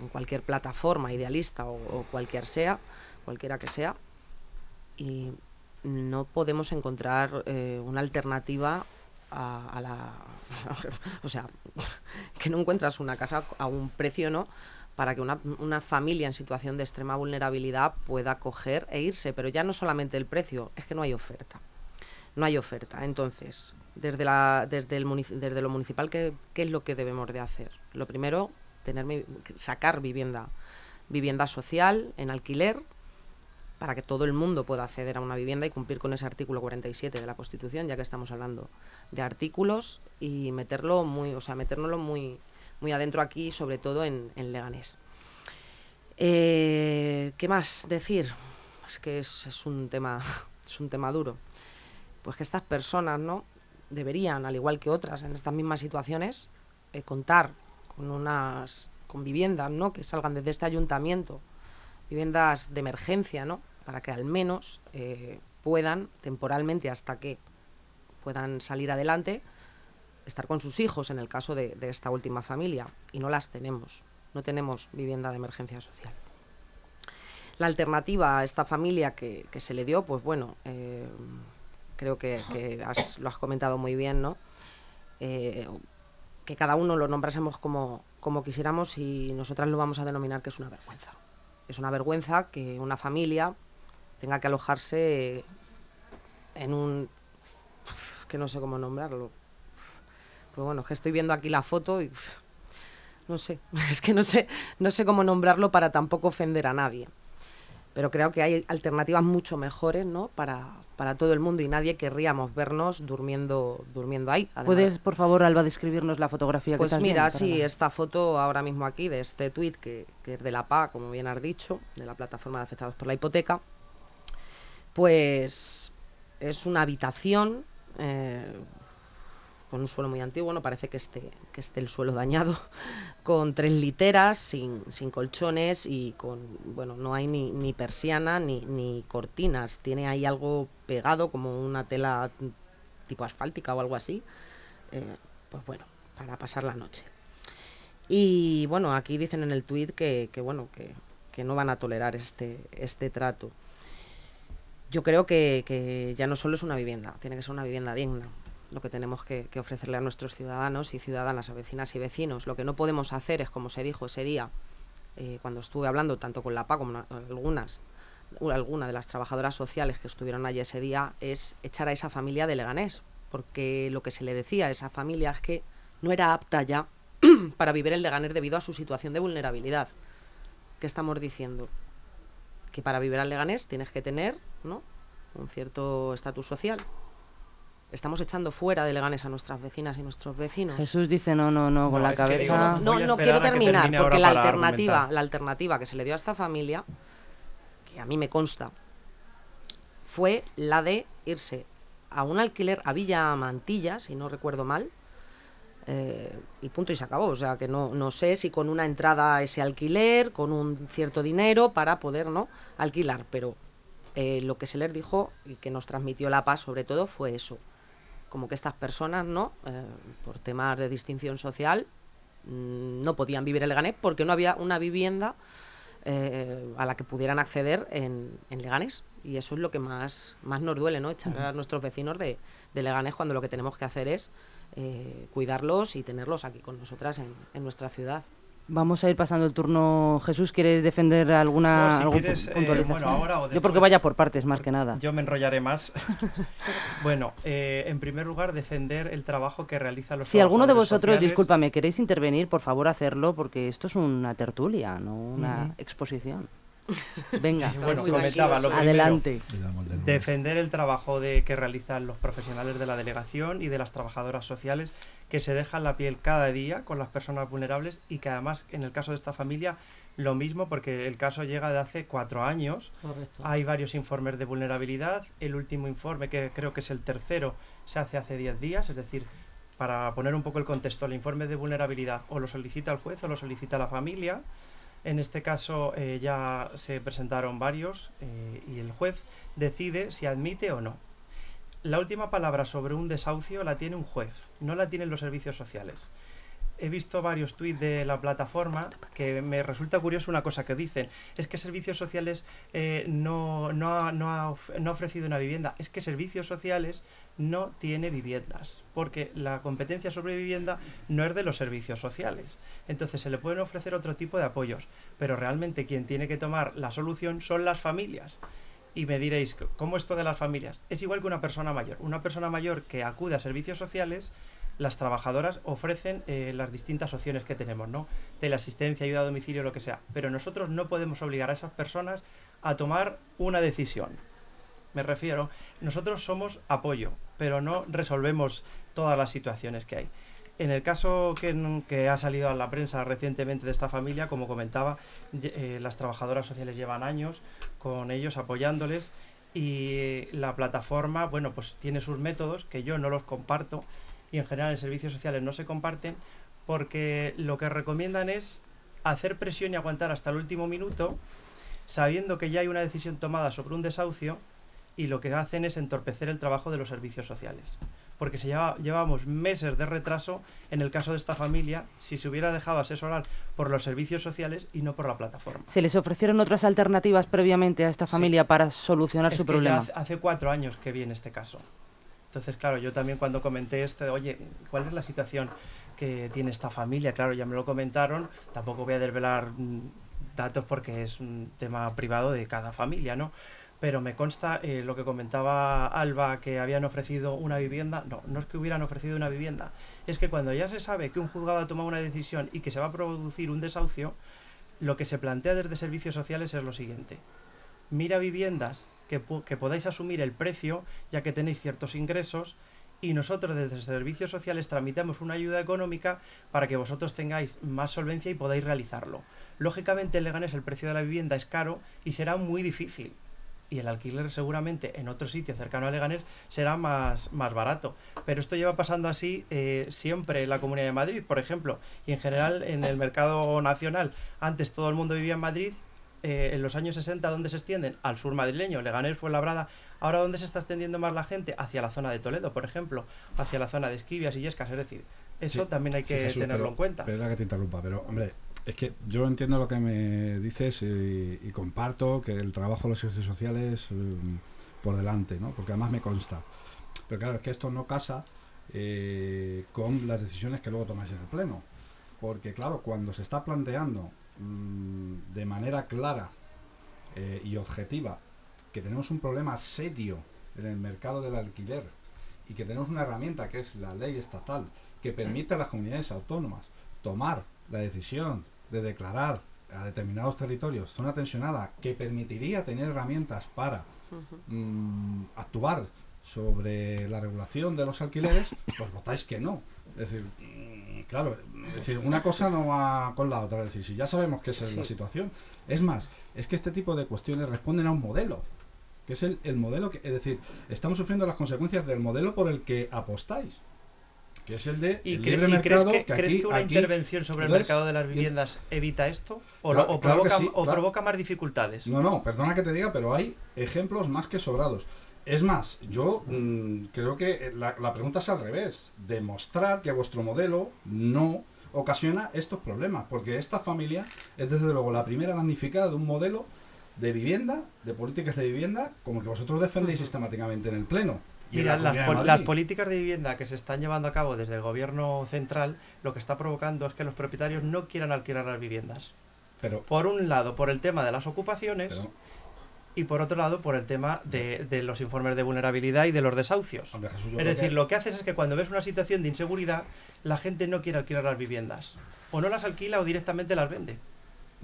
en cualquier plataforma idealista o, o, cualquier sea, cualquiera que sea, y no podemos encontrar una alternativa a, a la... o sea, que no encuentras una casa a un precio, ¿no? para que una, una, familia en situación de extrema vulnerabilidad pueda coger e irse. Pero ya no solamente el precio, es que no hay oferta. No hay oferta. Entonces, desde, la, desde, el desde lo municipal, ¿qué, ¿qué, es lo que debemos de hacer? Lo primero, tener, sacar vivienda, vivienda social en alquiler para que todo el mundo pueda acceder a una vivienda y cumplir con ese artículo 47 de la Constitución, ya que estamos hablando de artículos y meterlo muy, o sea, metérnoslo muy, muy adentro aquí, sobre todo en, Leganés. Eh, ¿Qué más decir? Es que es, es, un tema, es un tema duro. Pues que estas personas, ¿no? Deberían, al igual que otras en estas mismas situaciones, eh, contar con unas con viviendas, ¿no? Que salgan desde este ayuntamiento, viviendas de emergencia, ¿no? para que al menos eh, puedan temporalmente hasta que puedan salir adelante estar con sus hijos en el caso de, esta última familia y no las tenemos no tenemos vivienda de emergencia social la alternativa a esta familia que, se le dio pues bueno eh, creo que, lo has comentado muy bien no eh, que cada uno lo nombrásemos como, como quisiéramos y nosotras lo vamos a denominar que es una vergüenza es una vergüenza que una familia tenga que alojarse en un... que no sé cómo nombrarlo. Pero bueno, que estoy viendo aquí la foto y... no sé, es que no sé, no sé cómo nombrarlo para tampoco ofender a nadie. Pero creo que hay alternativas mucho mejores, ¿no? Para, para todo el mundo y nadie querríamos vernos durmiendo, durmiendo ahí. Además. ¿Puedes, por favor, Alba, describirnos la fotografía pues que Pues mira, sí, la... esta foto ahora mismo aquí, de este tuit, que, que, es de la PA, como bien has dicho, de la plataforma de afectados por la hipoteca, pues es una habitación eh, con un suelo muy antiguo, no parece que esté, que esté el suelo dañado, con tres literas, sin, sin colchones y con, bueno, no hay ni, ni persiana ni, ni, cortinas, tiene ahí algo pegado como una tela tipo asfáltica o algo así, eh, pues bueno, para pasar la noche. Y bueno, aquí dicen en el tuit que, que, bueno, que, que no van a tolerar este, este trato. Yo creo que, que, ya no solo es una vivienda, tiene que ser una vivienda digna, lo que tenemos que, ofrecerle a nuestros ciudadanos y ciudadanas, a vecinas y vecinos. Lo que no podemos hacer es, como se dijo ese día, eh, cuando estuve hablando tanto con la PA como algunas, alguna de las trabajadoras sociales que estuvieron allí ese día, es echar a esa familia de Leganés, porque lo que se le decía a esa familia es que no era apta ya para vivir en Leganés debido a su situación de vulnerabilidad. ¿Qué estamos diciendo? Que para vivir en Leganés tienes que tener ¿no? un cierto estatus social. Estamos echando fuera de Leganes a nuestras vecinas y nuestros vecinos. Jesús dice no, no, no, con no, la cabeza. Digo, no, no, no quiero terminar, que porque la alternativa, argumentar. la alternativa que se le dio a esta familia, que a mí me consta, fue la de irse a un alquiler a Villa Mantilla, si no recuerdo mal, eh, y punto y se acabó. O sea, que no, no sé si con una entrada a ese alquiler, con un cierto dinero para poder no alquilar, pero eh, lo que se les dijo y que nos transmitió la paz sobre todo fue eso, como que estas personas, ¿no? Eh, por temas de distinción social, mmm, no podían vivir en Leganés porque no había una vivienda eh, a la que pudieran acceder en, en, Leganés. Y eso es lo que más, más nos duele, ¿no? Echar a nuestros vecinos de, de Leganés cuando lo que tenemos que hacer es eh, cuidarlos y tenerlos aquí con nosotras en, en nuestra ciudad. Vamos a ir pasando el turno. Jesús, ¿quieres defender alguna No, si algún quieres, pu- eh, puntualización? bueno, ahora o Yo porque vaya por partes, más que nada. Yo me enrollaré más. bueno, eh, en primer lugar, defender el trabajo que realizan los Si alguno de vosotros, sociales. discúlpame, queréis intervenir, por favor hacerlo, porque esto es una tertulia, no una exposición. Venga, bueno, muy comentaba lo tranquilos, primero, adelante. Defender el trabajo de, que realizan los profesionales de la delegación y de las trabajadoras sociales que se dejan la piel cada día con las personas vulnerables y que además en el caso de esta familia lo mismo porque el caso llega de hace cuatro años Correcto. Hay varios informes de vulnerabilidad. El último informe, que creo que es el tercero, se hace hace 10 días. Es decir, para poner un poco el contexto, el informe de vulnerabilidad o lo solicita el juez o lo solicita la familia. En este caso eh, ya se presentaron varios eh, y el juez decide si admite o no. La última palabra sobre un desahucio la tiene un juez, no la tienen los servicios sociales. He visto varios tuits de la plataforma que me resulta curioso una cosa que dicen. Es que Servicios Sociales eh, no, no, ha, no, no ha ofrecido una vivienda. Es que Servicios Sociales no tiene viviendas. Porque la competencia sobre vivienda no es de los servicios sociales. Entonces se le pueden ofrecer otro tipo de apoyos. Pero realmente quien tiene que tomar la solución son las familias. Y me diréis, ¿cómo esto de las familias? Es igual que una persona mayor. Una persona mayor que acude a servicios sociales, las trabajadoras ofrecen eh, las distintas opciones que tenemos, ¿no? Teleasistencia, ayuda a domicilio, lo que sea. Pero nosotros no podemos obligar a esas personas a tomar una decisión. Me refiero, nosotros somos apoyo, pero no resolvemos todas las situaciones que hay. En el caso que, que ha salido a la prensa recientemente de esta familia, como comentaba, eh, las trabajadoras sociales llevan años con ellos apoyándoles y la plataforma, bueno, pues tiene sus métodos que yo no los comparto y en general en servicios sociales no se comparten porque lo que recomiendan es hacer presión y aguantar hasta el último minuto sabiendo que ya hay una decisión tomada sobre un desahucio y lo que hacen es entorpecer el trabajo de los servicios sociales. Porque se lleva, llevamos meses de retraso en el caso de esta familia si se hubiera dejado asesorar por los servicios sociales y no por la plataforma. ¿Se les ofrecieron otras alternativas previamente a esta Sí. familia para solucionar Es su que ya problema? hace, hace cuatro años que vi en este caso. Entonces, claro, yo también cuando comenté este, oye, ¿cuál es la situación que tiene esta familia? Claro, ya me lo comentaron, tampoco voy a desvelar mm, datos porque es un tema privado de cada familia, ¿no? Pero me consta eh, lo que comentaba Alba, que habían ofrecido una vivienda. No, no es que hubieran ofrecido una vivienda. Es que cuando ya se sabe que un juzgado ha tomado una decisión y que se va a producir un desahucio, lo que se plantea desde servicios sociales es lo siguiente mira viviendas que, que podáis asumir el precio, ya que tenéis ciertos ingresos, y nosotros desde servicios sociales tramitamos una ayuda económica para que vosotros tengáis más solvencia y podáis realizarlo. Lógicamente en Leganés el precio de la vivienda es caro y será muy difícil. Y el alquiler seguramente en otro sitio cercano a Leganés será más, más barato. Pero esto lleva pasando así eh, siempre en la Comunidad de Madrid, por ejemplo. Y en general en el mercado nacional. Antes todo el mundo vivía en Madrid eh, en los años 60, ¿dónde se extienden? Al sur madrileño, Leganés, Fuenlabrada. Ahora, ¿dónde se está extendiendo más la gente? Hacia la zona de Toledo, por ejemplo, hacia la zona de Esquivias y Yescas. Es decir, eso Sí, también hay sí, que Jesús, tenerlo pero- en cuenta. Perdona que te interrumpa, pero hombre, es que yo entiendo lo que me dices y, comparto que el trabajo de los servicios sociales eh, por delante, ¿no? Porque además me consta. Pero claro, es que esto no casa eh, con las decisiones que luego tomáis en el Pleno. Porque claro, cuando se está planteando mm, de manera clara eh, y objetiva que tenemos un problema serio en el mercado del alquiler y que tenemos una herramienta que es la ley estatal que permite a las comunidades autónomas tomar la decisión de declarar a determinados territorios zona tensionada que permitiría tener herramientas para mm, actuar sobre la regulación de los alquileres, pues votáis que no. Es decir, mm, claro, es decir, una cosa no va con la otra. Es decir, si ya sabemos que esa es la situación. Es más, es que este tipo de cuestiones responden a un modelo, que es el, el modelo que, es decir, estamos sufriendo las consecuencias del modelo por el que apostáis, que es el de ¿Y, el cre- libre y crees, mercado. que, crees que una aquí- intervención sobre entonces, el mercado de las y- viviendas evita esto? ¿O, Claro- claro provoca, sí, o claro. provoca más dificultades? No, no, perdona que te diga, pero hay ejemplos más que sobrados. Es más, yo mm, creo que eh, la, la pregunta es al revés. Demostrar que vuestro modelo no ocasiona estos problemas, porque esta familia es desde luego la primera damnificada de un modelo de vivienda, de políticas de vivienda, como el que vosotros defendéis sistemáticamente en el Pleno. Mira, la las, pol- políticas de vivienda que se están llevando a cabo desde el gobierno central lo que está provocando es que los propietarios no quieran alquilar las viviendas. Pero, Por un lado, por el tema de las ocupaciones pero, y por otro lado, por el tema de, de los informes de vulnerabilidad y de los desahucios. hombre, Jesús, yo Es decir, que- lo que haces es que cuando ves una situación de inseguridad, la gente no quiere alquilar las viviendas. O no las alquila o directamente las vende.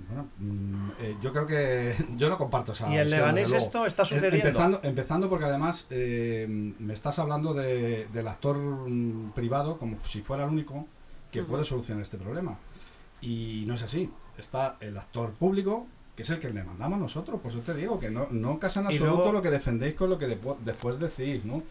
Bueno, mm, eh, yo creo que yo no comparto esa Y visión, Leganés esto está Eh, sucediendo. Empezando, empezando porque además eh, me estás hablando de- del actor mm, privado como si fuera el único que puede solucionar este problema. Y no es así. Está el actor público, que es el que le mandamos nosotros. Por eso te digo que no, no casa en absoluto luego- lo que defendéis con lo que depo- después decís, ¿no?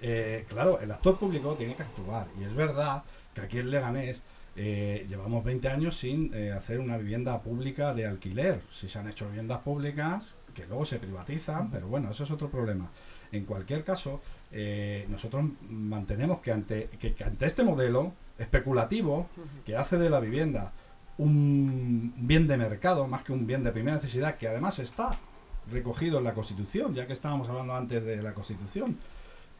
Eh, claro, el actor público tiene que actuar. Y es verdad que aquí en Leganés eh, llevamos 20 años sin eh, hacer una vivienda pública de alquiler. Si se han hecho viviendas públicas, que luego se privatizan, pero bueno, eso es otro problema. En cualquier caso, eh, nosotros mantenemos que ante, que, que ante este modelo especulativo que hace de la vivienda un bien de mercado más que un bien de primera necesidad, que además está recogido en la Constitución, ya que estábamos hablando antes de la Constitución,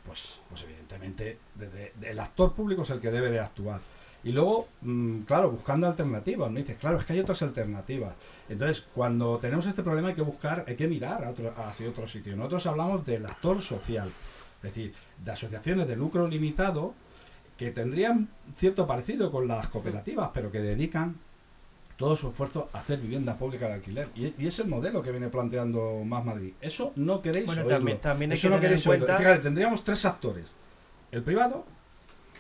pues, pues evidentemente de- de- de- el actor público es el que debe de actuar. Y luego, mm, claro, buscando alternativas. Me dices, claro, es que hay otras alternativas. Entonces, cuando tenemos este problema hay que buscar, hay que mirar a otro- hacia otro sitio. Nosotros hablamos del actor social, es decir, de asociaciones de lucro limitado que tendrían cierto parecido con las cooperativas, pero que dedican todo su esfuerzo a hacer vivienda pública de alquiler. Y, y es el modelo que viene planteando Más Madrid. Eso no queréis Bueno, oírlo. también- también hay Eso que no en queréis cuenta- Fíjate, tendríamos tres actores. El privado,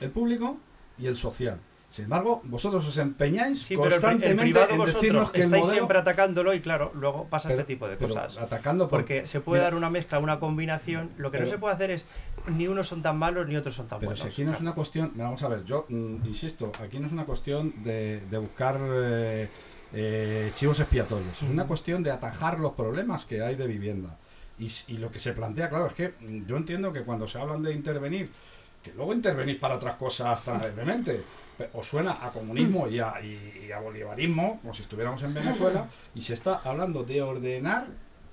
el público y el social. Sin embargo, vosotros os empeñáis Sí, pero el, pri- el constantemente privado en vosotros decirnos que el estáis modelo... siempre atacándolo y claro, luego pasa pero- este tipo de cosas. atacando por- Porque se puede Mira, dar una mezcla, una combinación. Lo que no se puede hacer es ni unos son tan malos ni otros son tan Pero buenos. si aquí no es una cuestión, vamos a ver, yo mm, insisto, aquí no es una cuestión de, de buscar eh, eh, chivos expiatorios, es una cuestión de atajar los problemas que hay de vivienda. Y lo que se plantea, claro, es que mm, yo entiendo que cuando se hablan de intervenir, que luego intervenís para otras cosas tan alegremente, pe- os suena a comunismo y a, y- a bolivarismo, como si estuviéramos en Venezuela, y se está hablando de ordenar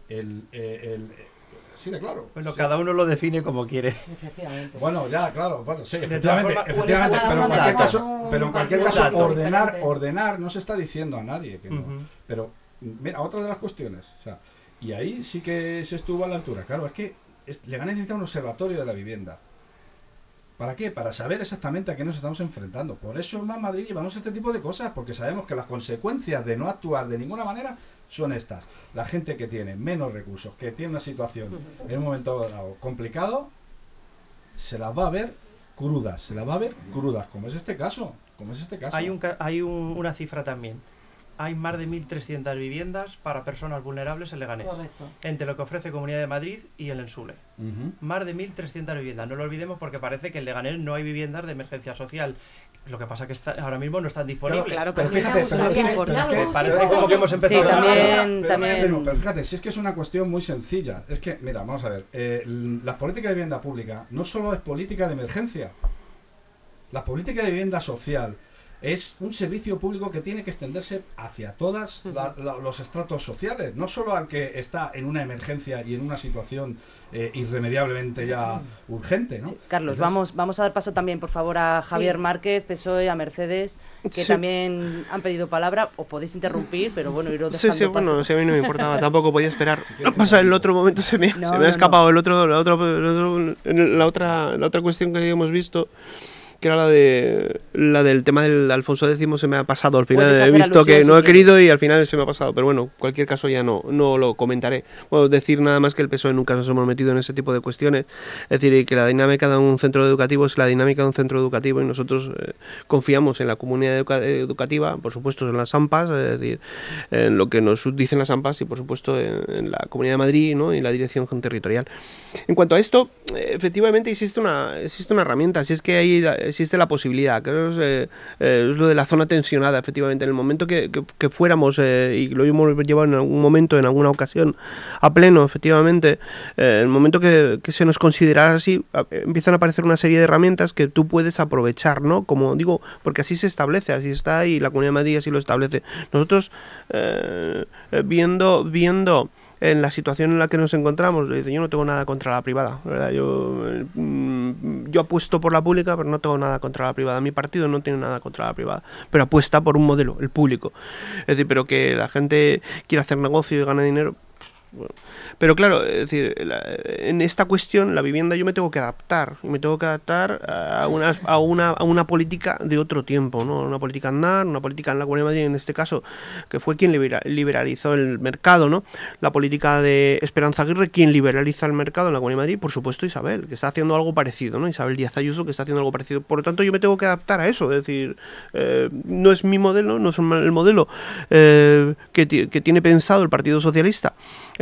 el... eh, el- eh, sí, de claro. Bueno, sí. cada uno lo define como quiere. Efectivamente. Bueno, ya, claro, bueno, sí, efectivamente, efectivamente, cada pero en cualquier caso, pero en cualquier caso ordenar, diferente. ordenar no se está diciendo a nadie que no. Pero mira, otra de las cuestiones, o sea, y ahí sí que se estuvo a la altura. Claro, es que es- Leganés necesita un observatorio de la vivienda. ¿Para qué? Para saber exactamente a qué nos estamos enfrentando. Por eso en Más Madrid llevamos este tipo de cosas, porque sabemos que las consecuencias de no actuar de ninguna manera son estas. La gente que tiene menos recursos, que tiene una situación en un momento dado complicado, se las va a ver crudas, se las va a ver crudas, como es este caso, como es este caso. Hay, un, ca- hay un- una cifra también. Hay más de 1.300 viviendas para personas vulnerables en Leganés. Correcto. Entre lo que ofrece Comunidad de Madrid y el Ensule. Más de 1.300 viviendas. No lo olvidemos porque parece que en Leganés no hay viviendas de emergencia social. Lo que pasa que está, ahora mismo no están disponibles. Claro, Pero pero fíjate, es pero es que que- es que- Que parece como que hemos empezado Sí, a- también- Pero, también- fíjate, no, pero fíjate, si es que es una cuestión muy sencilla. Es que, mira, vamos a ver. eh, la política de vivienda pública no solo es política de emergencia. La política de vivienda social es un servicio público que tiene que extenderse hacia todos los estratos sociales, no solo al que está en una emergencia y en una situación eh, irremediablemente ya urgente, ¿no? Sí, Carlos, Entonces, vamos, vamos a dar paso también, por favor, a Javier Márquez, PSOE, a Mercedes, que Sí. también han pedido palabra. Os podéis interrumpir, pero bueno, iros Sí, dejando sí, bueno, paso. si a mí no me importaba, tampoco podía esperar. quieres Pasa el otro momento, se me, No, se me no, ha escapado el otro, la, otra, la, otra, la otra cuestión que habíamos visto, que era la de la del tema del Alfonso X, se me ha pasado al final. He visto que no he querido y al final se me ha pasado, pero bueno, en cualquier caso ya no, no lo comentaré. Bueno, decir nada más que el PSOE nunca nos hemos metido en ese tipo de cuestiones, es decir, que la dinámica de un centro educativo es la dinámica de un centro educativo y nosotros eh, confiamos en la comunidad educa- educativa, por supuesto en las AMPAs, es decir, en lo que nos dicen las AMPAs y por supuesto en, en la Comunidad de Madrid ¿no? y la Dirección Territorial. En cuanto a esto, eh, efectivamente existe una, existe una herramienta, si es que la- existe la posibilidad, que es, eh, eh, es lo de la zona tensionada, efectivamente, en el momento que, que- que fuéramos, eh, y lo hemos llevado en algún momento, en alguna ocasión, a pleno, efectivamente, eh, en el momento que, que se nos considerara así, empiezan a aparecer una serie de herramientas que tú puedes aprovechar, ¿no? Como digo, porque así se establece, así está y la Comunidad de Madrid así lo establece. Nosotros, eh, viendo, viendo en la situación en la que nos encontramos, yo no tengo nada contra la privada, ¿verdad? Yo, mm, yo apuesto por la pública, pero no tengo nada contra la privada. Mi partido no tiene nada contra la privada, pero apuesta por un modelo, el público. Es decir, pero que la gente quiera hacer negocio y gane dinero, pero claro, es decir, en esta cuestión, la vivienda yo me tengo que adaptar, y me tengo que adaptar a una, a una, a una política de otro tiempo, ¿no? Una política andar, una política en la Comunidad de Madrid en este caso, que fue quien liberalizó el mercado, ¿no? La política de Esperanza Aguirre, quien liberaliza el mercado en la Comunidad de Madrid, por supuesto Isabel, que está haciendo algo parecido, ¿no? Isabel Díaz Ayuso, que está haciendo algo parecido. Por lo tanto, yo me tengo que adaptar a eso, es decir, eh, no es mi modelo, no es el modelo eh, que, que tiene pensado el Partido Socialista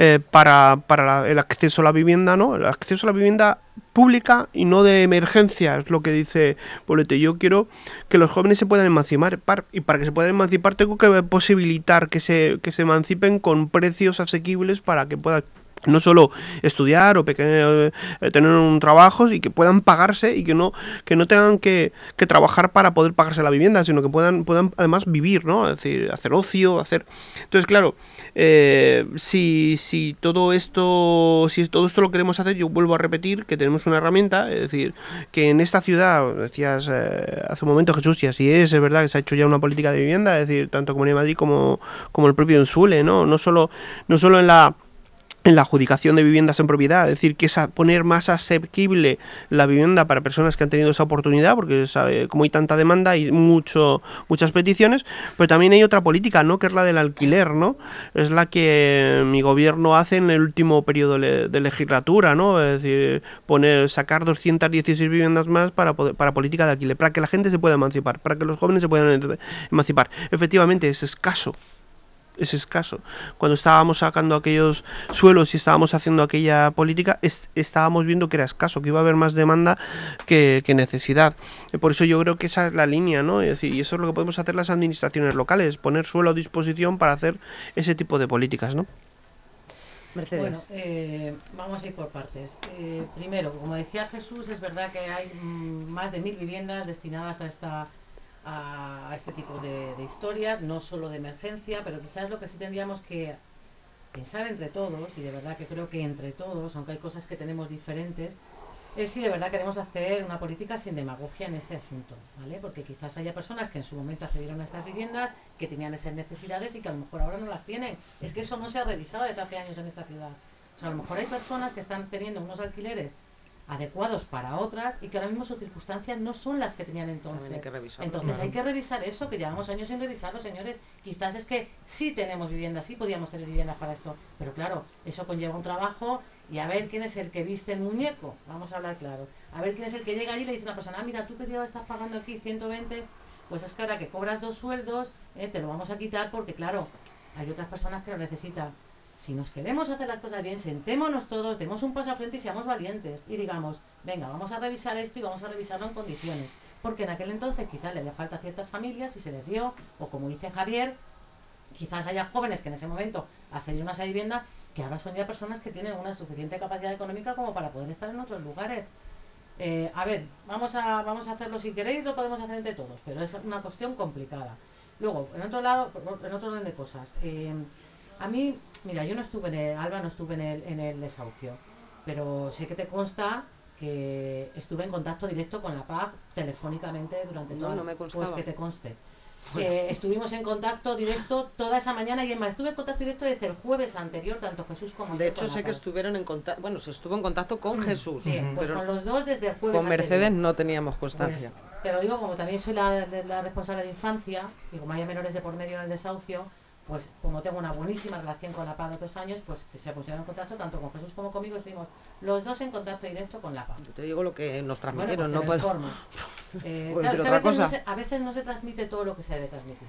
eh, para, para el acceso a la vivienda, ¿no? El acceso a la vivienda pública y no de emergencia, es lo que dice Bolete. Yo quiero que los jóvenes se puedan emancipar y para que se puedan emancipar tengo que posibilitar que se, que se emancipen con precios asequibles para que puedan no solo estudiar o eh, tener un trabajo y que puedan pagarse y que no que no tengan que, que, trabajar para poder pagarse la vivienda sino que puedan puedan además vivir no es decir hacer ocio hacer. Entonces claro eh, si, si todo esto si todo esto lo queremos hacer yo vuelvo a repetir que tenemos una herramienta es decir que en esta ciudad decías eh, hace un momento Jesús y es es verdad que se ha hecho ya una política de vivienda es decir tanto Comunidad de Madrid como como el propio Ensule no no solo no solo en la en la adjudicación de viviendas en propiedad, es decir, que es poner más asequible la vivienda para personas que han tenido esa oportunidad, porque sabe, como hay tanta demanda hay mucho, muchas peticiones, pero también hay otra política, ¿no? que es la del alquiler, ¿no? Es la que mi gobierno hace en el último periodo de legislatura, ¿no? Es decir, poner, sacar 216 viviendas más para, para política de alquiler, para que la gente se pueda emancipar, para que los jóvenes se puedan emancipar. Efectivamente, es escaso es escaso. Cuando estábamos sacando aquellos suelos y estábamos haciendo aquella política, estábamos viendo que era escaso, que iba a haber más demanda que, necesidad. Por eso yo creo que esa es la línea, ¿no? Es decir, y eso es lo que podemos hacer las administraciones locales, poner suelo a disposición para hacer ese tipo de políticas, ¿no? Mercedes. Bueno, eh, vamos a ir por partes. Eh, primero, como decía Jesús, es verdad que hay mm, más de mil viviendas destinadas a esta a, este tipo de, historias, no solo de emergencia, pero quizás lo que sí tendríamos que pensar entre todos, y de verdad que creo que entre todos, aunque hay cosas que tenemos diferentes, es si de verdad queremos hacer una política sin demagogia en este asunto, ¿vale? Porque quizás haya personas que en su momento accedieron a estas viviendas, que tenían esas necesidades y que a lo mejor ahora no las tienen. Es que eso no se ha revisado desde hace años en esta ciudad. O sea, a lo mejor hay personas que están teniendo unos alquileres adecuados para otras y que ahora mismo sus circunstancias no son las que tenían entonces. Hay que entonces hay que revisar eso, que llevamos años sin revisarlo, señores. Quizás es que sí tenemos viviendas, sí podíamos tener viviendas para esto, pero claro, eso conlleva un trabajo y a ver quién es el que viste el muñeco, vamos a hablar claro. A ver quién es el que llega allí y le dice a una persona, ah, mira, tú que ya estás pagando aquí 120, pues es que ahora que cobras dos sueldos, eh, te lo vamos a quitar porque claro, hay otras personas que lo necesitan si nos queremos hacer las cosas bien, sentémonos todos, demos un paso al frente y seamos valientes. Y digamos, venga, vamos a revisar esto y vamos a revisarlo en condiciones. Porque en aquel entonces quizás le, falta a ciertas familias y se les dio, o como dice Javier, quizás haya jóvenes que en ese momento accedieron a esa vivienda que ahora son ya personas que tienen una suficiente capacidad económica como para poder estar en otros lugares. Eh, a ver, vamos a, vamos a hacerlo si queréis, lo podemos hacer entre todos, pero es una cuestión complicada. Luego, en otro lado, en otro orden de cosas, eh, a mí, mira, yo no estuve en el, Alba no estuve en el, en el desahucio, pero sé que te consta que estuve en contacto directo con la PAC telefónicamente durante todo. No, me constaba. Pues que te conste. Eh, estuvimos en contacto directo toda esa mañana y más, estuve en contacto directo desde el jueves anterior, tanto Jesús como De hecho, sé que estuvieron en contacto, bueno, se estuvo en contacto con mm, Jesús. Sí, pues pero con los dos desde el jueves Con Mercedes no teníamos constancia. Pues, te lo digo, como también soy la, la responsable de infancia, y como hay menores de por medio en el desahucio, pues como tengo una buenísima relación con la PA de otros años, pues se pusieron en contacto tanto con Jesús como conmigo, estuvimos los dos en contacto directo con la PA. te digo lo que nos transmitieron, no puedo... Eh, claro, es que a veces, no se, a veces no se transmite todo lo que se debe transmitir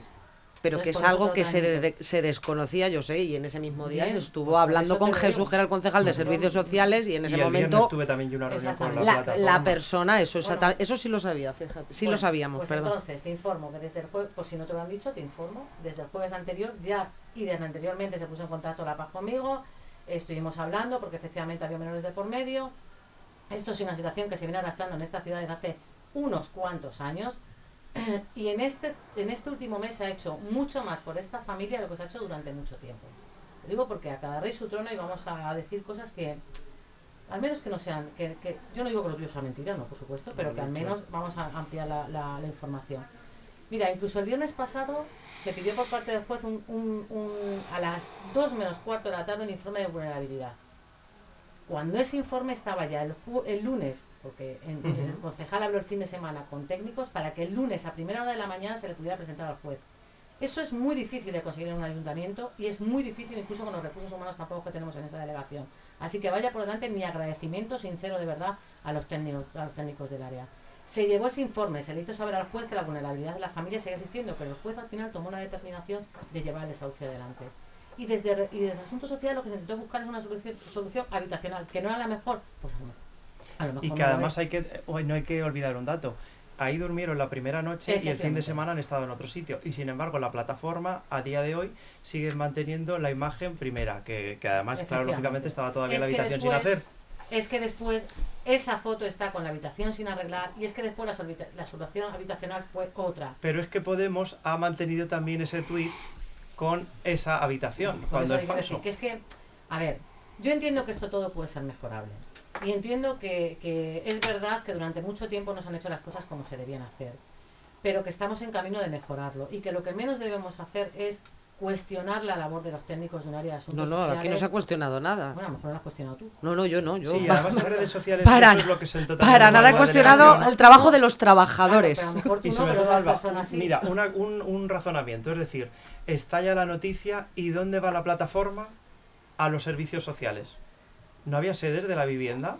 pero que es algo que se, se, desconocía, yo sé, y en ese mismo día se estuvo pues hablando con Jesús, que era el concejal de Servicios Sociales, y en ese momento... Tuve también una reunión con la, la, persona, eso, eso sí lo sabía, fíjate, sí lo sabíamos, pues perdón. entonces te informo que desde el jueves, por si no te lo han dicho, te informo, desde el jueves anterior ya, y desde anteriormente se puso en contacto La Paz conmigo, estuvimos hablando, porque efectivamente había menores de por medio, esto es una situación que se viene arrastrando en esta ciudad desde hace unos cuantos años, y en este, en este último mes se ha hecho mucho más por esta familia de lo que se ha hecho durante mucho tiempo. Lo digo porque a cada rey su trono y vamos a decir cosas que, al menos que no sean, que, que- yo no digo que lo tuyo sea mentira, no, por supuesto, pero que al menos vamos a ampliar la, la- la información. Mira, incluso el viernes pasado se pidió por parte del juez un, un- un- a las 2 menos cuarto de la tarde un informe de vulnerabilidad. Cuando ese informe estaba ya el, lunes, porque en- el concejal habló el fin de semana con técnicos para que el lunes a primera hora de la mañana se le pudiera presentar al juez. Eso es muy difícil de conseguir en un ayuntamiento y es muy difícil incluso con los recursos humanos tampoco que tenemos en esa delegación. Así que vaya por delante mi agradecimiento sincero de verdad a los técnicos, a los técnicos del área. Se llevó ese informe, se le hizo saber al juez que la vulnerabilidad de la familia sigue existiendo, pero el juez al final tomó una determinación de llevar el desahucio adelante. Y desde, y desde Asuntos Sociales lo que se intentó buscar es una solución, solución habitacional, que no era la mejor, pues a lo mejor. A lo mejor Y que además hay que, hoy no hay que olvidar un dato. Ahí durmieron la primera noche y el fin de semana han estado en otro sitio. Y sin embargo, la plataforma a día de hoy sigue manteniendo la imagen primera, que, que además, claro, lógicamente estaba todavía Es la habitación sin hacer. Es que después esa foto está con la habitación sin arreglar y es que después la, la solución habitacional fue otra. Pero es que Podemos ha mantenido también ese tuit con esa habitación, Por cuando es falso. que es que, a ver, yo entiendo que esto todo puede ser mejorable. Y entiendo que, que es verdad que durante mucho tiempo no se han hecho las cosas como se debían hacer. Pero que estamos en camino de mejorarlo. Y que lo que menos debemos hacer es cuestionar la labor de los técnicos de un área de No, asuntos no, aquí no se ha cuestionado nada. Bueno, a lo mejor no lo has cuestionado tú. No, no, yo no. Yo, Sí, además en redes sociales Para eso es lo que también para nada he cuestionado el trabajo de los trabajadores. Claro, pero a lo mejor tú Y no, sobre pero todo, otras Alba, personas sí. mira, una- un, un razonamiento, es decir, estalla la noticia y ¿dónde va la plataforma? A los servicios sociales. ¿No había sedes de la vivienda?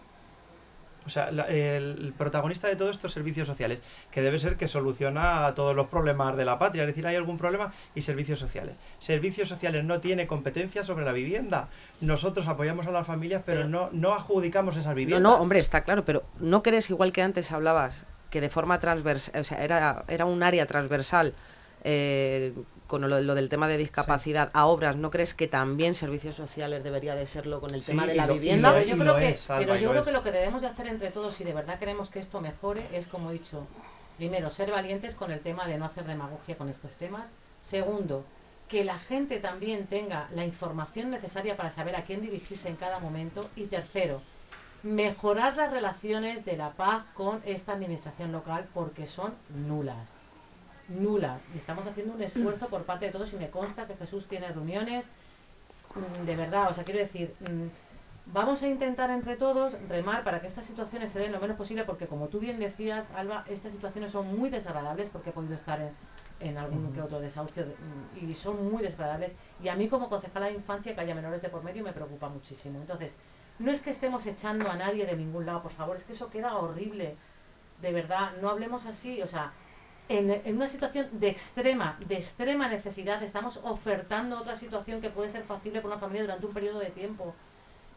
O sea, la- el protagonista de todo esto es servicios sociales, que debe ser que soluciona todos los problemas de la patria, es decir, hay algún problema y servicios sociales. Servicios sociales no tiene competencia sobre la vivienda. Nosotros apoyamos a las familias, pero no, no adjudicamos esas No, viviendas. no, hombre, está claro, pero ¿no crees igual que antes hablabas que de forma transversal, o sea, era, era un área transversal eh, con lo, lo del tema de discapacidad a obras, ¿no crees que también servicios sociales debería de serlo con el Sí, tema de la lo- vivienda? Pero es, yo creo lo que, es, Alba, pero y yo lo creo es. que lo que debemos de hacer entre todos, si de verdad queremos que esto mejore, es como he dicho, primero, ser valientes con el tema de no hacer demagogia con estos temas. Segundo, que la gente también tenga la información necesaria para saber a quién dirigirse en cada momento. Y tercero, mejorar las relaciones de la paz con esta administración local porque son nulas. Nulas. Y estamos haciendo un esfuerzo por parte de todos y me consta que Jesús tiene reuniones mm, de verdad, o sea, quiero decir, mm, vamos a intentar entre todos remar para que estas situaciones se den lo menos posible, porque como tú bien decías, Alba, estas situaciones son muy desagradables, porque he podido estar en, en algún que otro desahucio de- mm, y son muy desagradables. Y a mí como concejala de infancia que haya menores de por medio me preocupa muchísimo. Entonces, no es que estemos echando a nadie de ningún lado, por favor, es que eso queda horrible. De verdad, no hablemos así, o sea, en, una situación de extrema, de extrema necesidad, estamos ofertando otra situación que puede ser factible para una familia durante un periodo de tiempo.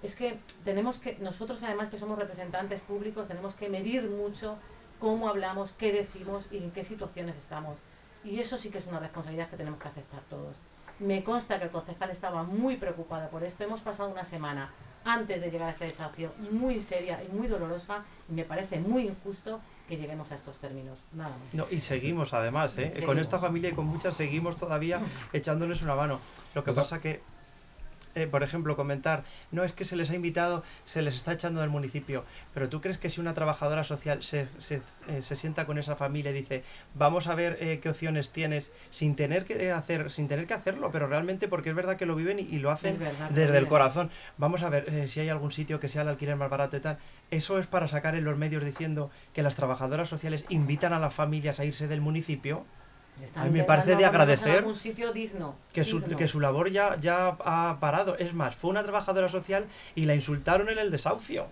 Es que tenemos que, nosotros además que somos representantes públicos, tenemos que medir mucho cómo hablamos, qué decimos y en qué situaciones estamos. Y eso sí que es una responsabilidad que tenemos que aceptar todos. Me consta que el concejal estaba muy preocupado por esto. Hemos pasado una semana antes de llegar a este desafío muy seria y muy dolorosa y me parece muy injusto que lleguemos a estos términos. Nada más. No, y seguimos además, ¿eh? Con esta familia y con muchas seguimos todavía echándoles una mano. Lo que pasa que, eh, por ejemplo, comentar, no es que se les ha invitado, se les está echando del municipio, pero tú crees que si una trabajadora social se, se, eh, se sienta con esa familia y dice, vamos a ver eh, qué opciones tienes, sin tener que hacer, sin tener que hacerlo, pero realmente porque es verdad que lo viven y, y lo hacen verdad desde el corazón. Vamos a ver si hay algún sitio que sea el alquiler más barato y tal. Eso es para sacar en los medios diciendo que las trabajadoras sociales invitan a las familias a irse del municipio, Están A mí me parece de agradecer algún sitio digno. que su, digno. que su labor ya, ya ha parado. Es más, fue una trabajadora social y la insultaron en el desahucio.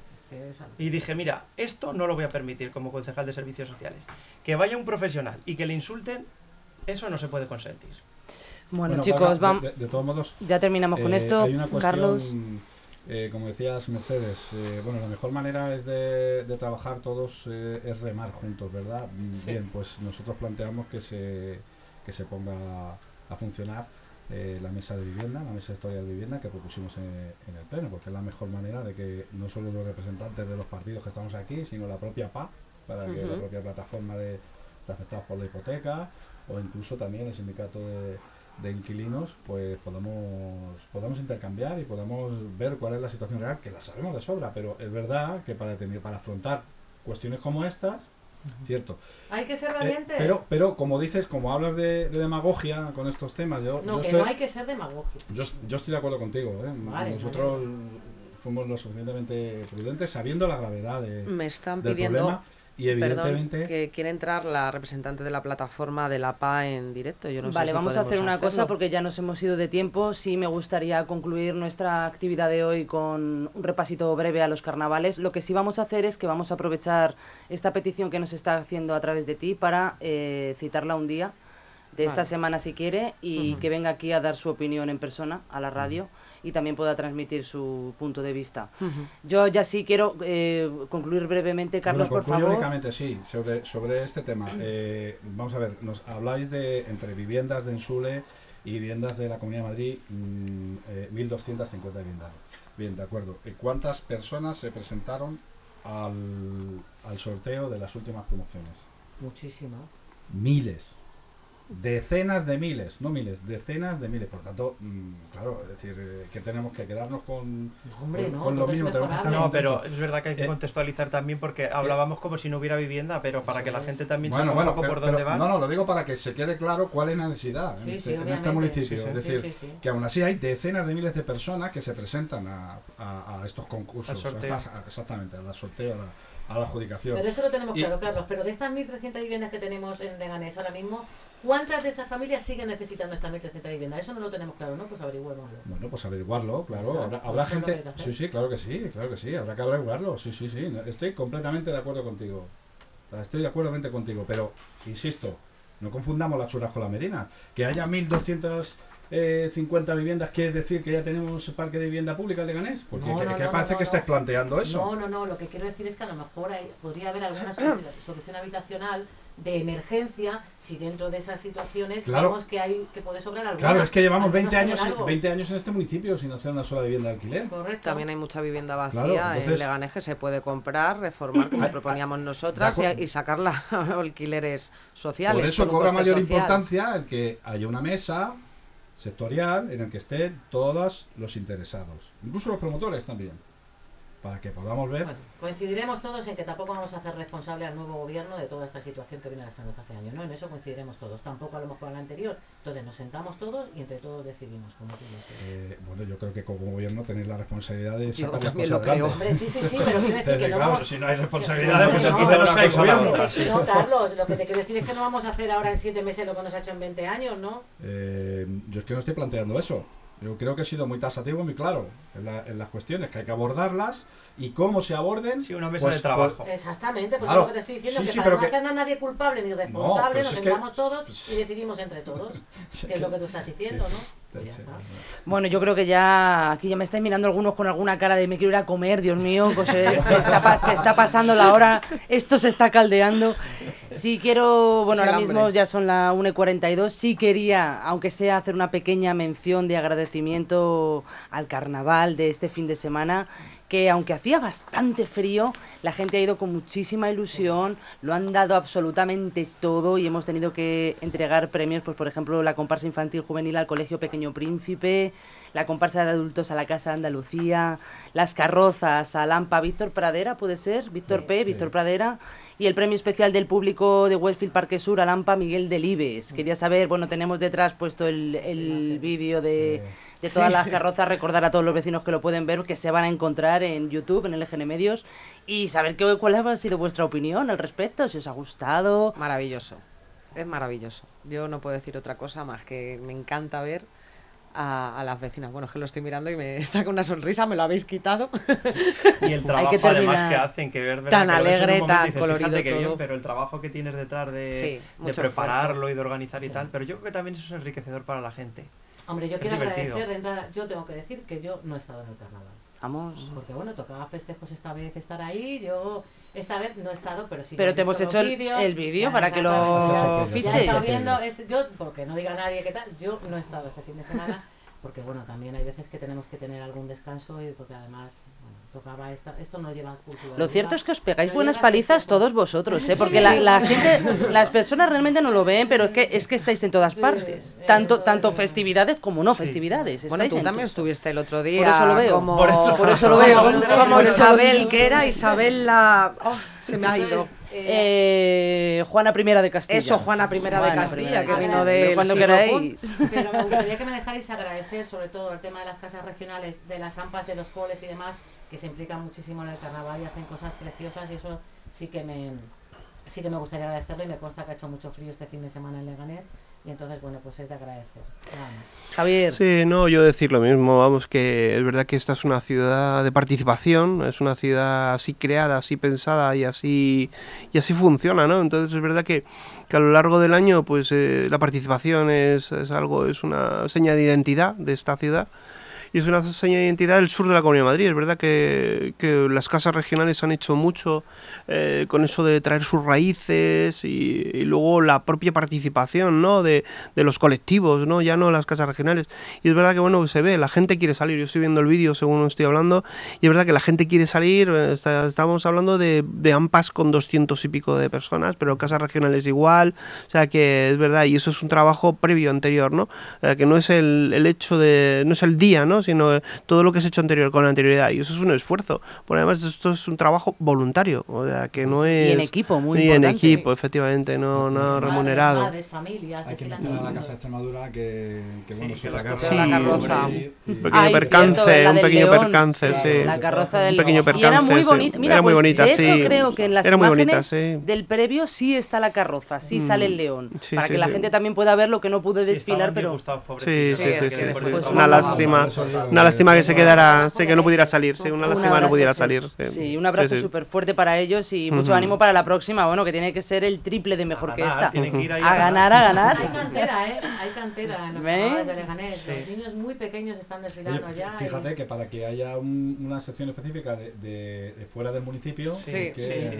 Y dije, mira, esto no lo voy a permitir como concejal de servicios sociales. Que vaya un profesional y que le insulten, eso no se puede consentir. Bueno, Bueno, chicos, vamos. de, todos modos, Ya terminamos con eh, esto. hay una cuestión, Carlos. Eh, como decías, Mercedes, eh, bueno, la mejor manera es de, de trabajar todos eh, es remar juntos, ¿verdad? Mm, Sí. Bien, pues nosotros planteamos que se, que se ponga a funcionar la mesa de vivienda, la mesa sectorial de vivienda que propusimos en, en el Pleno, porque es la mejor manera de que no solo los representantes de los partidos que estamos aquí, sino la propia PA, para que la propia plataforma de, de afectados por la hipoteca, o incluso también el sindicato de, de inquilinos, pues podemos, podemos intercambiar y podemos ver cuál es la situación real, que la sabemos de sobra, pero es verdad que para, tener, para afrontar cuestiones como estas, cierto. Hay que ser Eh, valientes. pero, pero como dices, como hablas de, de demagogia con estos temas, yo, no, yo que estoy, no hay que ser demagogia. yo, yo estoy de acuerdo contigo. ¿eh? Vale, Nosotros fuimos lo suficientemente prudentes sabiendo la gravedad de, Me están del pidiendo, problema y perdón, evidentemente... que quiere entrar la representante de la plataforma de la PA en directo. Yo no sé vale, si vamos a hacer una cosa porque ya nos hemos ido de tiempo. Sí me gustaría concluir nuestra actividad de hoy con un repasito breve a los carnavales. Lo que sí vamos a hacer es que vamos a aprovechar esta petición que nos está haciendo a través de ti para eh, citarla un día de esta semana si quiere y que venga aquí a dar su opinión en persona a la radio y también pueda transmitir su punto de vista. Yo ya sí quiero eh, concluir brevemente, Carlos, Bueno, por concluyo favor. únicamente, sí, sobre, sobre este tema. Eh, vamos a ver, nos habláis de entre viviendas de Ensule y viviendas de la Comunidad de Madrid, mm, eh, 1.250 viviendas. Bien, de acuerdo. ¿Y cuántas personas se presentaron al, al sorteo de las últimas promociones? Muchísimas. Miles. Decenas de miles, no miles, decenas de miles. Por tanto, mm, claro, es decir, eh, que tenemos que quedarnos con, hombre, con- no. con lo es mismo. Tenemos que estar. No, pero es verdad que hay que Eh, contextualizar también porque hablábamos como si no hubiera vivienda, pero para que la gente también Bueno, sepa bueno, un poco pero- por dónde pero- va. No, no, lo digo para que se quede claro cuál es la necesidad en, este, sí, en este municipio. Sí, sí. Es decir, Sí, sí, sí. que aún así hay decenas de miles de personas que se presentan a, a- a estos concursos. Al a estas- a- exactamente, al sorteo, a la, a la adjudicación. Pero eso lo tenemos Y- claro, Carlos. Pero de estas 1.300 viviendas que tenemos en Leganés ahora mismo, ¿cuántas de esas familias siguen necesitando estas 1.300 viviendas? Eso no lo tenemos claro, ¿no? Pues averigüémoslo. Bueno, pues averiguarlo, claro. está. Habrá, Pues habrá gente. Sí, sí, claro que sí, claro que sí. Habrá que averiguarlo. Sí, sí, sí. Estoy completamente de acuerdo contigo. Estoy de acuerdo contigo. Pero, insisto, no confundamos las churas con la merina. Que haya 1.250 viviendas quiere decir que ya tenemos parque de vivienda pública de Ganés. Porque No, que, no, que no, parece que estáis planteando eso. No, no, no. Lo que quiero decir es que a lo mejor hay- podría haber alguna solución, solución habitacional de emergencia si dentro de esas situaciones Claro. vemos que hay que puede sobrar alguna. Claro, es que llevamos al menos 20 años, tener algo. 20 años en este municipio sin hacer una sola vivienda de alquiler. Correcto. También hay mucha vivienda vacía Claro, en entonces- Leganés que se puede comprar, reformar, como proponíamos nosotras, y, y sacarla a alquileres sociales. Por eso cobra mayor social. importancia el que haya una mesa sectorial en el que estén todos los interesados, incluso los promotores también, para que podamos ver. Bueno, coincidiremos todos en que tampoco vamos a hacer responsable al nuevo gobierno de toda esta situación que viene arrastrando hace años, ¿no? En eso coincidiremos todos, tampoco a lo mejor al anterior. Entonces nos sentamos todos y entre todos decidimos, como tú dices. eh, bueno, yo creo que como gobierno tenéis la responsabilidad de Yo sacar las también cosas lo creo. adelante. Hombre, sí, sí, sí, pero quiero decir que no Claro, vamos... si no hay No, responsabilidades, pues no, aquí no, no, gobierno. No, Carlos, lo que te quiero decir es que no vamos a hacer ahora en siete meses lo que nos ha hecho en 20 años, ¿no? Eh, yo es que no estoy planteando eso. Yo creo que he sido muy tasativo, muy claro en, en las cuestiones, que hay que abordarlas y cómo se aborden. Sí, una mesa pues, de trabajo. pues, Exactamente, pues Claro, es lo que te estoy diciendo, sí, que sí, para no que- hacer a nadie culpable ni No, responsable, pero nos es que- sentamos todos y decidimos entre todos, que es lo que tú estás diciendo, sí, ¿no? Pues ya está. Bueno, yo creo que ya aquí ya me estáis mirando algunos con alguna cara de me quiero ir a comer, Dios mío, pues se, se está, pa- se está pasando la hora, esto se está caldeando. Sí quiero, bueno, ahora mismo ya son las 1 y 42, sí quería, aunque sea hacer una pequeña mención de agradecimiento al carnaval de este fin de semana, que aunque hacía bastante frío, la gente ha ido con muchísima ilusión, lo han dado absolutamente todo y hemos tenido que entregar premios, pues por ejemplo la comparsa infantil juvenil al Colegio Pequeño Príncipe, la comparsa de adultos a la Casa de Andalucía, las carrozas a Lampa Víctor Pradera, puede ser, Víctor Sí. P, Víctor Pradera, y el premio especial del público de Westfield Parque Sur a Lampa Miguel Delibes. Quería saber, bueno, tenemos detrás puesto el, el vídeo de, de todas las carrozas, recordar a todos los vecinos que lo pueden ver, que se van a encontrar en YouTube, en LGN Medios, y saber qué, cuál ha sido vuestra opinión al respecto, si os ha gustado. Maravilloso. Es maravilloso. Yo no puedo decir otra cosa más que me encanta ver a, a las vecinas. Bueno, es que lo estoy mirando y me saca una sonrisa, me lo habéis quitado. Y el trabajo que además que hacen, que ver Tan que alegre, momento tan dices, colorido qué bien, pero el trabajo que tienes detrás de, Sí, de mucho prepararlo y de organizar y tal, pero yo creo que también eso es enriquecedor para la gente. Hombre, yo Es quiero divertido. agradecer de entrada, yo tengo que decir que yo no he estado en el carnaval. Vamos. Porque bueno, tocaba festejos esta vez estar ahí, yo esta vez no he estado, pero sí. Pero te hemos hecho el- vídeo para que lo fiches. Ya he estado Sí. viendo, este- yo, porque no diga nadie qué tal, yo no he estado este fin de semana, porque bueno, también hay veces que tenemos que tener algún descanso y porque además tocaba esta, esto no lleva cultura. Lo cierto es que os pegáis no buenas palizas todos vosotros, ¿eh? porque la, la gente, las personas realmente no lo ven, pero es que, es que estáis en todas partes, tanto, tanto festividades como no festividades. Bueno, tú también estuviste el otro día. eso lo veo. Como, Por eso- por eso lo veo. Como Por Isabel, que era Isabel la. oh, se me ha ido. Eh, Eh, Juana I de Castilla. Eso, Juana I de Castilla, I que de vino del Cuando queráis. Pero me gustaría que me dejáis agradecer sobre todo el tema de las casas regionales, de las AMPAs, de los coles y demás, que se implican muchísimo en el carnaval y hacen cosas preciosas y eso sí que me sí que me gustaría agradecerlo y me consta que ha hecho mucho frío este fin de semana en Leganés y entonces bueno pues es de agradecer. Nada más. Javier. Sí, no, yo decir lo mismo, vamos, que es verdad que esta es una ciudad de participación, es una ciudad así creada, así pensada y así y así funciona, ¿no? Entonces es verdad que, que a lo largo del año, pues eh, la participación es, es algo, es una seña de identidad de esta ciudad. Y es una seña de identidad del sur de la Comunidad de Madrid. Es verdad que, que las casas regionales han hecho mucho eh, con eso de traer sus raíces y, luego la propia participación ¿no? de, de los colectivos, ¿no? ya no las casas regionales. Y es verdad que bueno se ve, la gente quiere salir. Yo estoy viendo el vídeo según estoy hablando y es verdad que la gente quiere salir. está- estamos hablando de, de AMPAs con 200 y pico de personas, pero casas regionales igual. O sea que es verdad y eso es un trabajo previo, anterior, ¿no? Eh, que no es el, el hecho de, no es el día, ¿no? Sino todo lo que se ha hecho anterior con anterioridad y eso es un esfuerzo. Por además esto es un trabajo voluntario, o sea que no es Y en equipo, muy y en equipo, efectivamente, no, no Madres, remunerado. Madres, familias, Hay que mencionar a la. Casa de Extremadura que, que bueno, que se la carroza la carroza. Un pequeño Ay, percance, cierto, un del pequeño León. percance, Claro, sí. La carroza del Un pequeño León. Y era percance, muy sí. bonita. Mira, Era muy pues, bonita, de hecho, sí. creo que en las Era muy imágenes bonita, sí. del previo sí está la carroza, sí Mm. sale el león. Sí, para sí, que la sí. gente también pueda ver lo que no pude Sí, desfilar, pero... Sí, sí, Sí, sí, sí. Una lástima, una que- lástima que se quedara, sí, que no pudiera salir, sí, una un lástima abrazo, no pudiera salir. Sí, un abrazo sí. súper fuerte para ellos y mucho ánimo para la próxima, bueno, que tiene que ser el triple de mejor que esta. tienen que ir ahí A ganar, a ganar. Hay cantera, ¿eh? Hay cantera en los niños muy pequeños están desfilando ya. y- fíjate que para que haya un- una sección específica de, de- de fuera del municipio, Sí, que,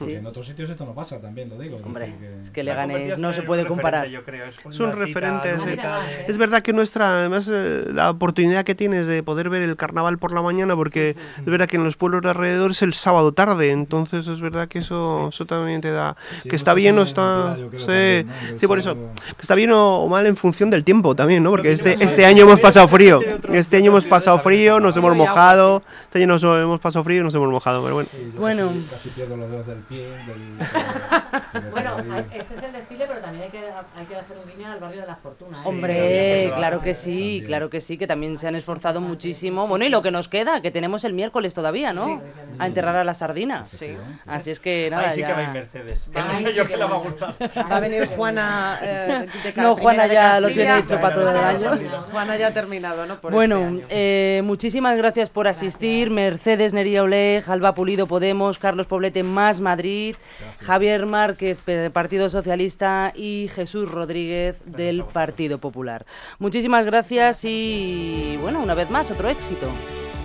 en otros sitios esto no pasa, también lo digo. es Hombre, que- es que Leganés no se puede comparar. yo creo. Es, un referente, ¿eh? Verdad que nuestra, además, eh, la oportunidad que tienes de poder ver el carnaval por la mañana, porque es verdad que en los pueblos de alrededor es el sábado tarde, entonces es verdad que eso, eso también te da, Sí, que eso está bien o está, sí, también, ¿no? El sí, por eso, que está bien o mal en función del tiempo también, ¿no? Porque este, este año hemos pasado frío, este año hemos pasado frío, nos hemos Ay, agua, mojado, este año nos hemos pasado frío y nos hemos mojado, pero bueno. Bueno. Casi, casi pierdo los dedos del pie. Del, pero Bueno, este es el desfile, pero también hay que, hay que hacer barrio de la Fortuna. ¿eh? Sí, Hombre, sí, claro que sí, también. claro que sí, que también se han esforzado muchísimo. Bueno, y lo que nos queda, que tenemos el miércoles todavía, ¿no? Sí. A enterrar a la sardina. Sí. Así es que nada, Ahí sí que va a ir Mercedes. Que no sé yo que le va a gustar. Va a venir Juana eh, de No, Juana ya lo tiene hecho para todo el año. Juana ya ha terminado, ¿no? Por bueno, este año. eh, muchísimas gracias por asistir. Mercedes Nería Oleg, Alba Pulido Podemos, Carlos Poblete Más Madrid, Javier Márquez, Partido Socialista y Jesús Rodríguez del. Partido Popular. Muchísimas gracias y bueno, una vez más, otro éxito.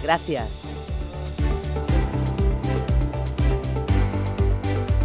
Gracias.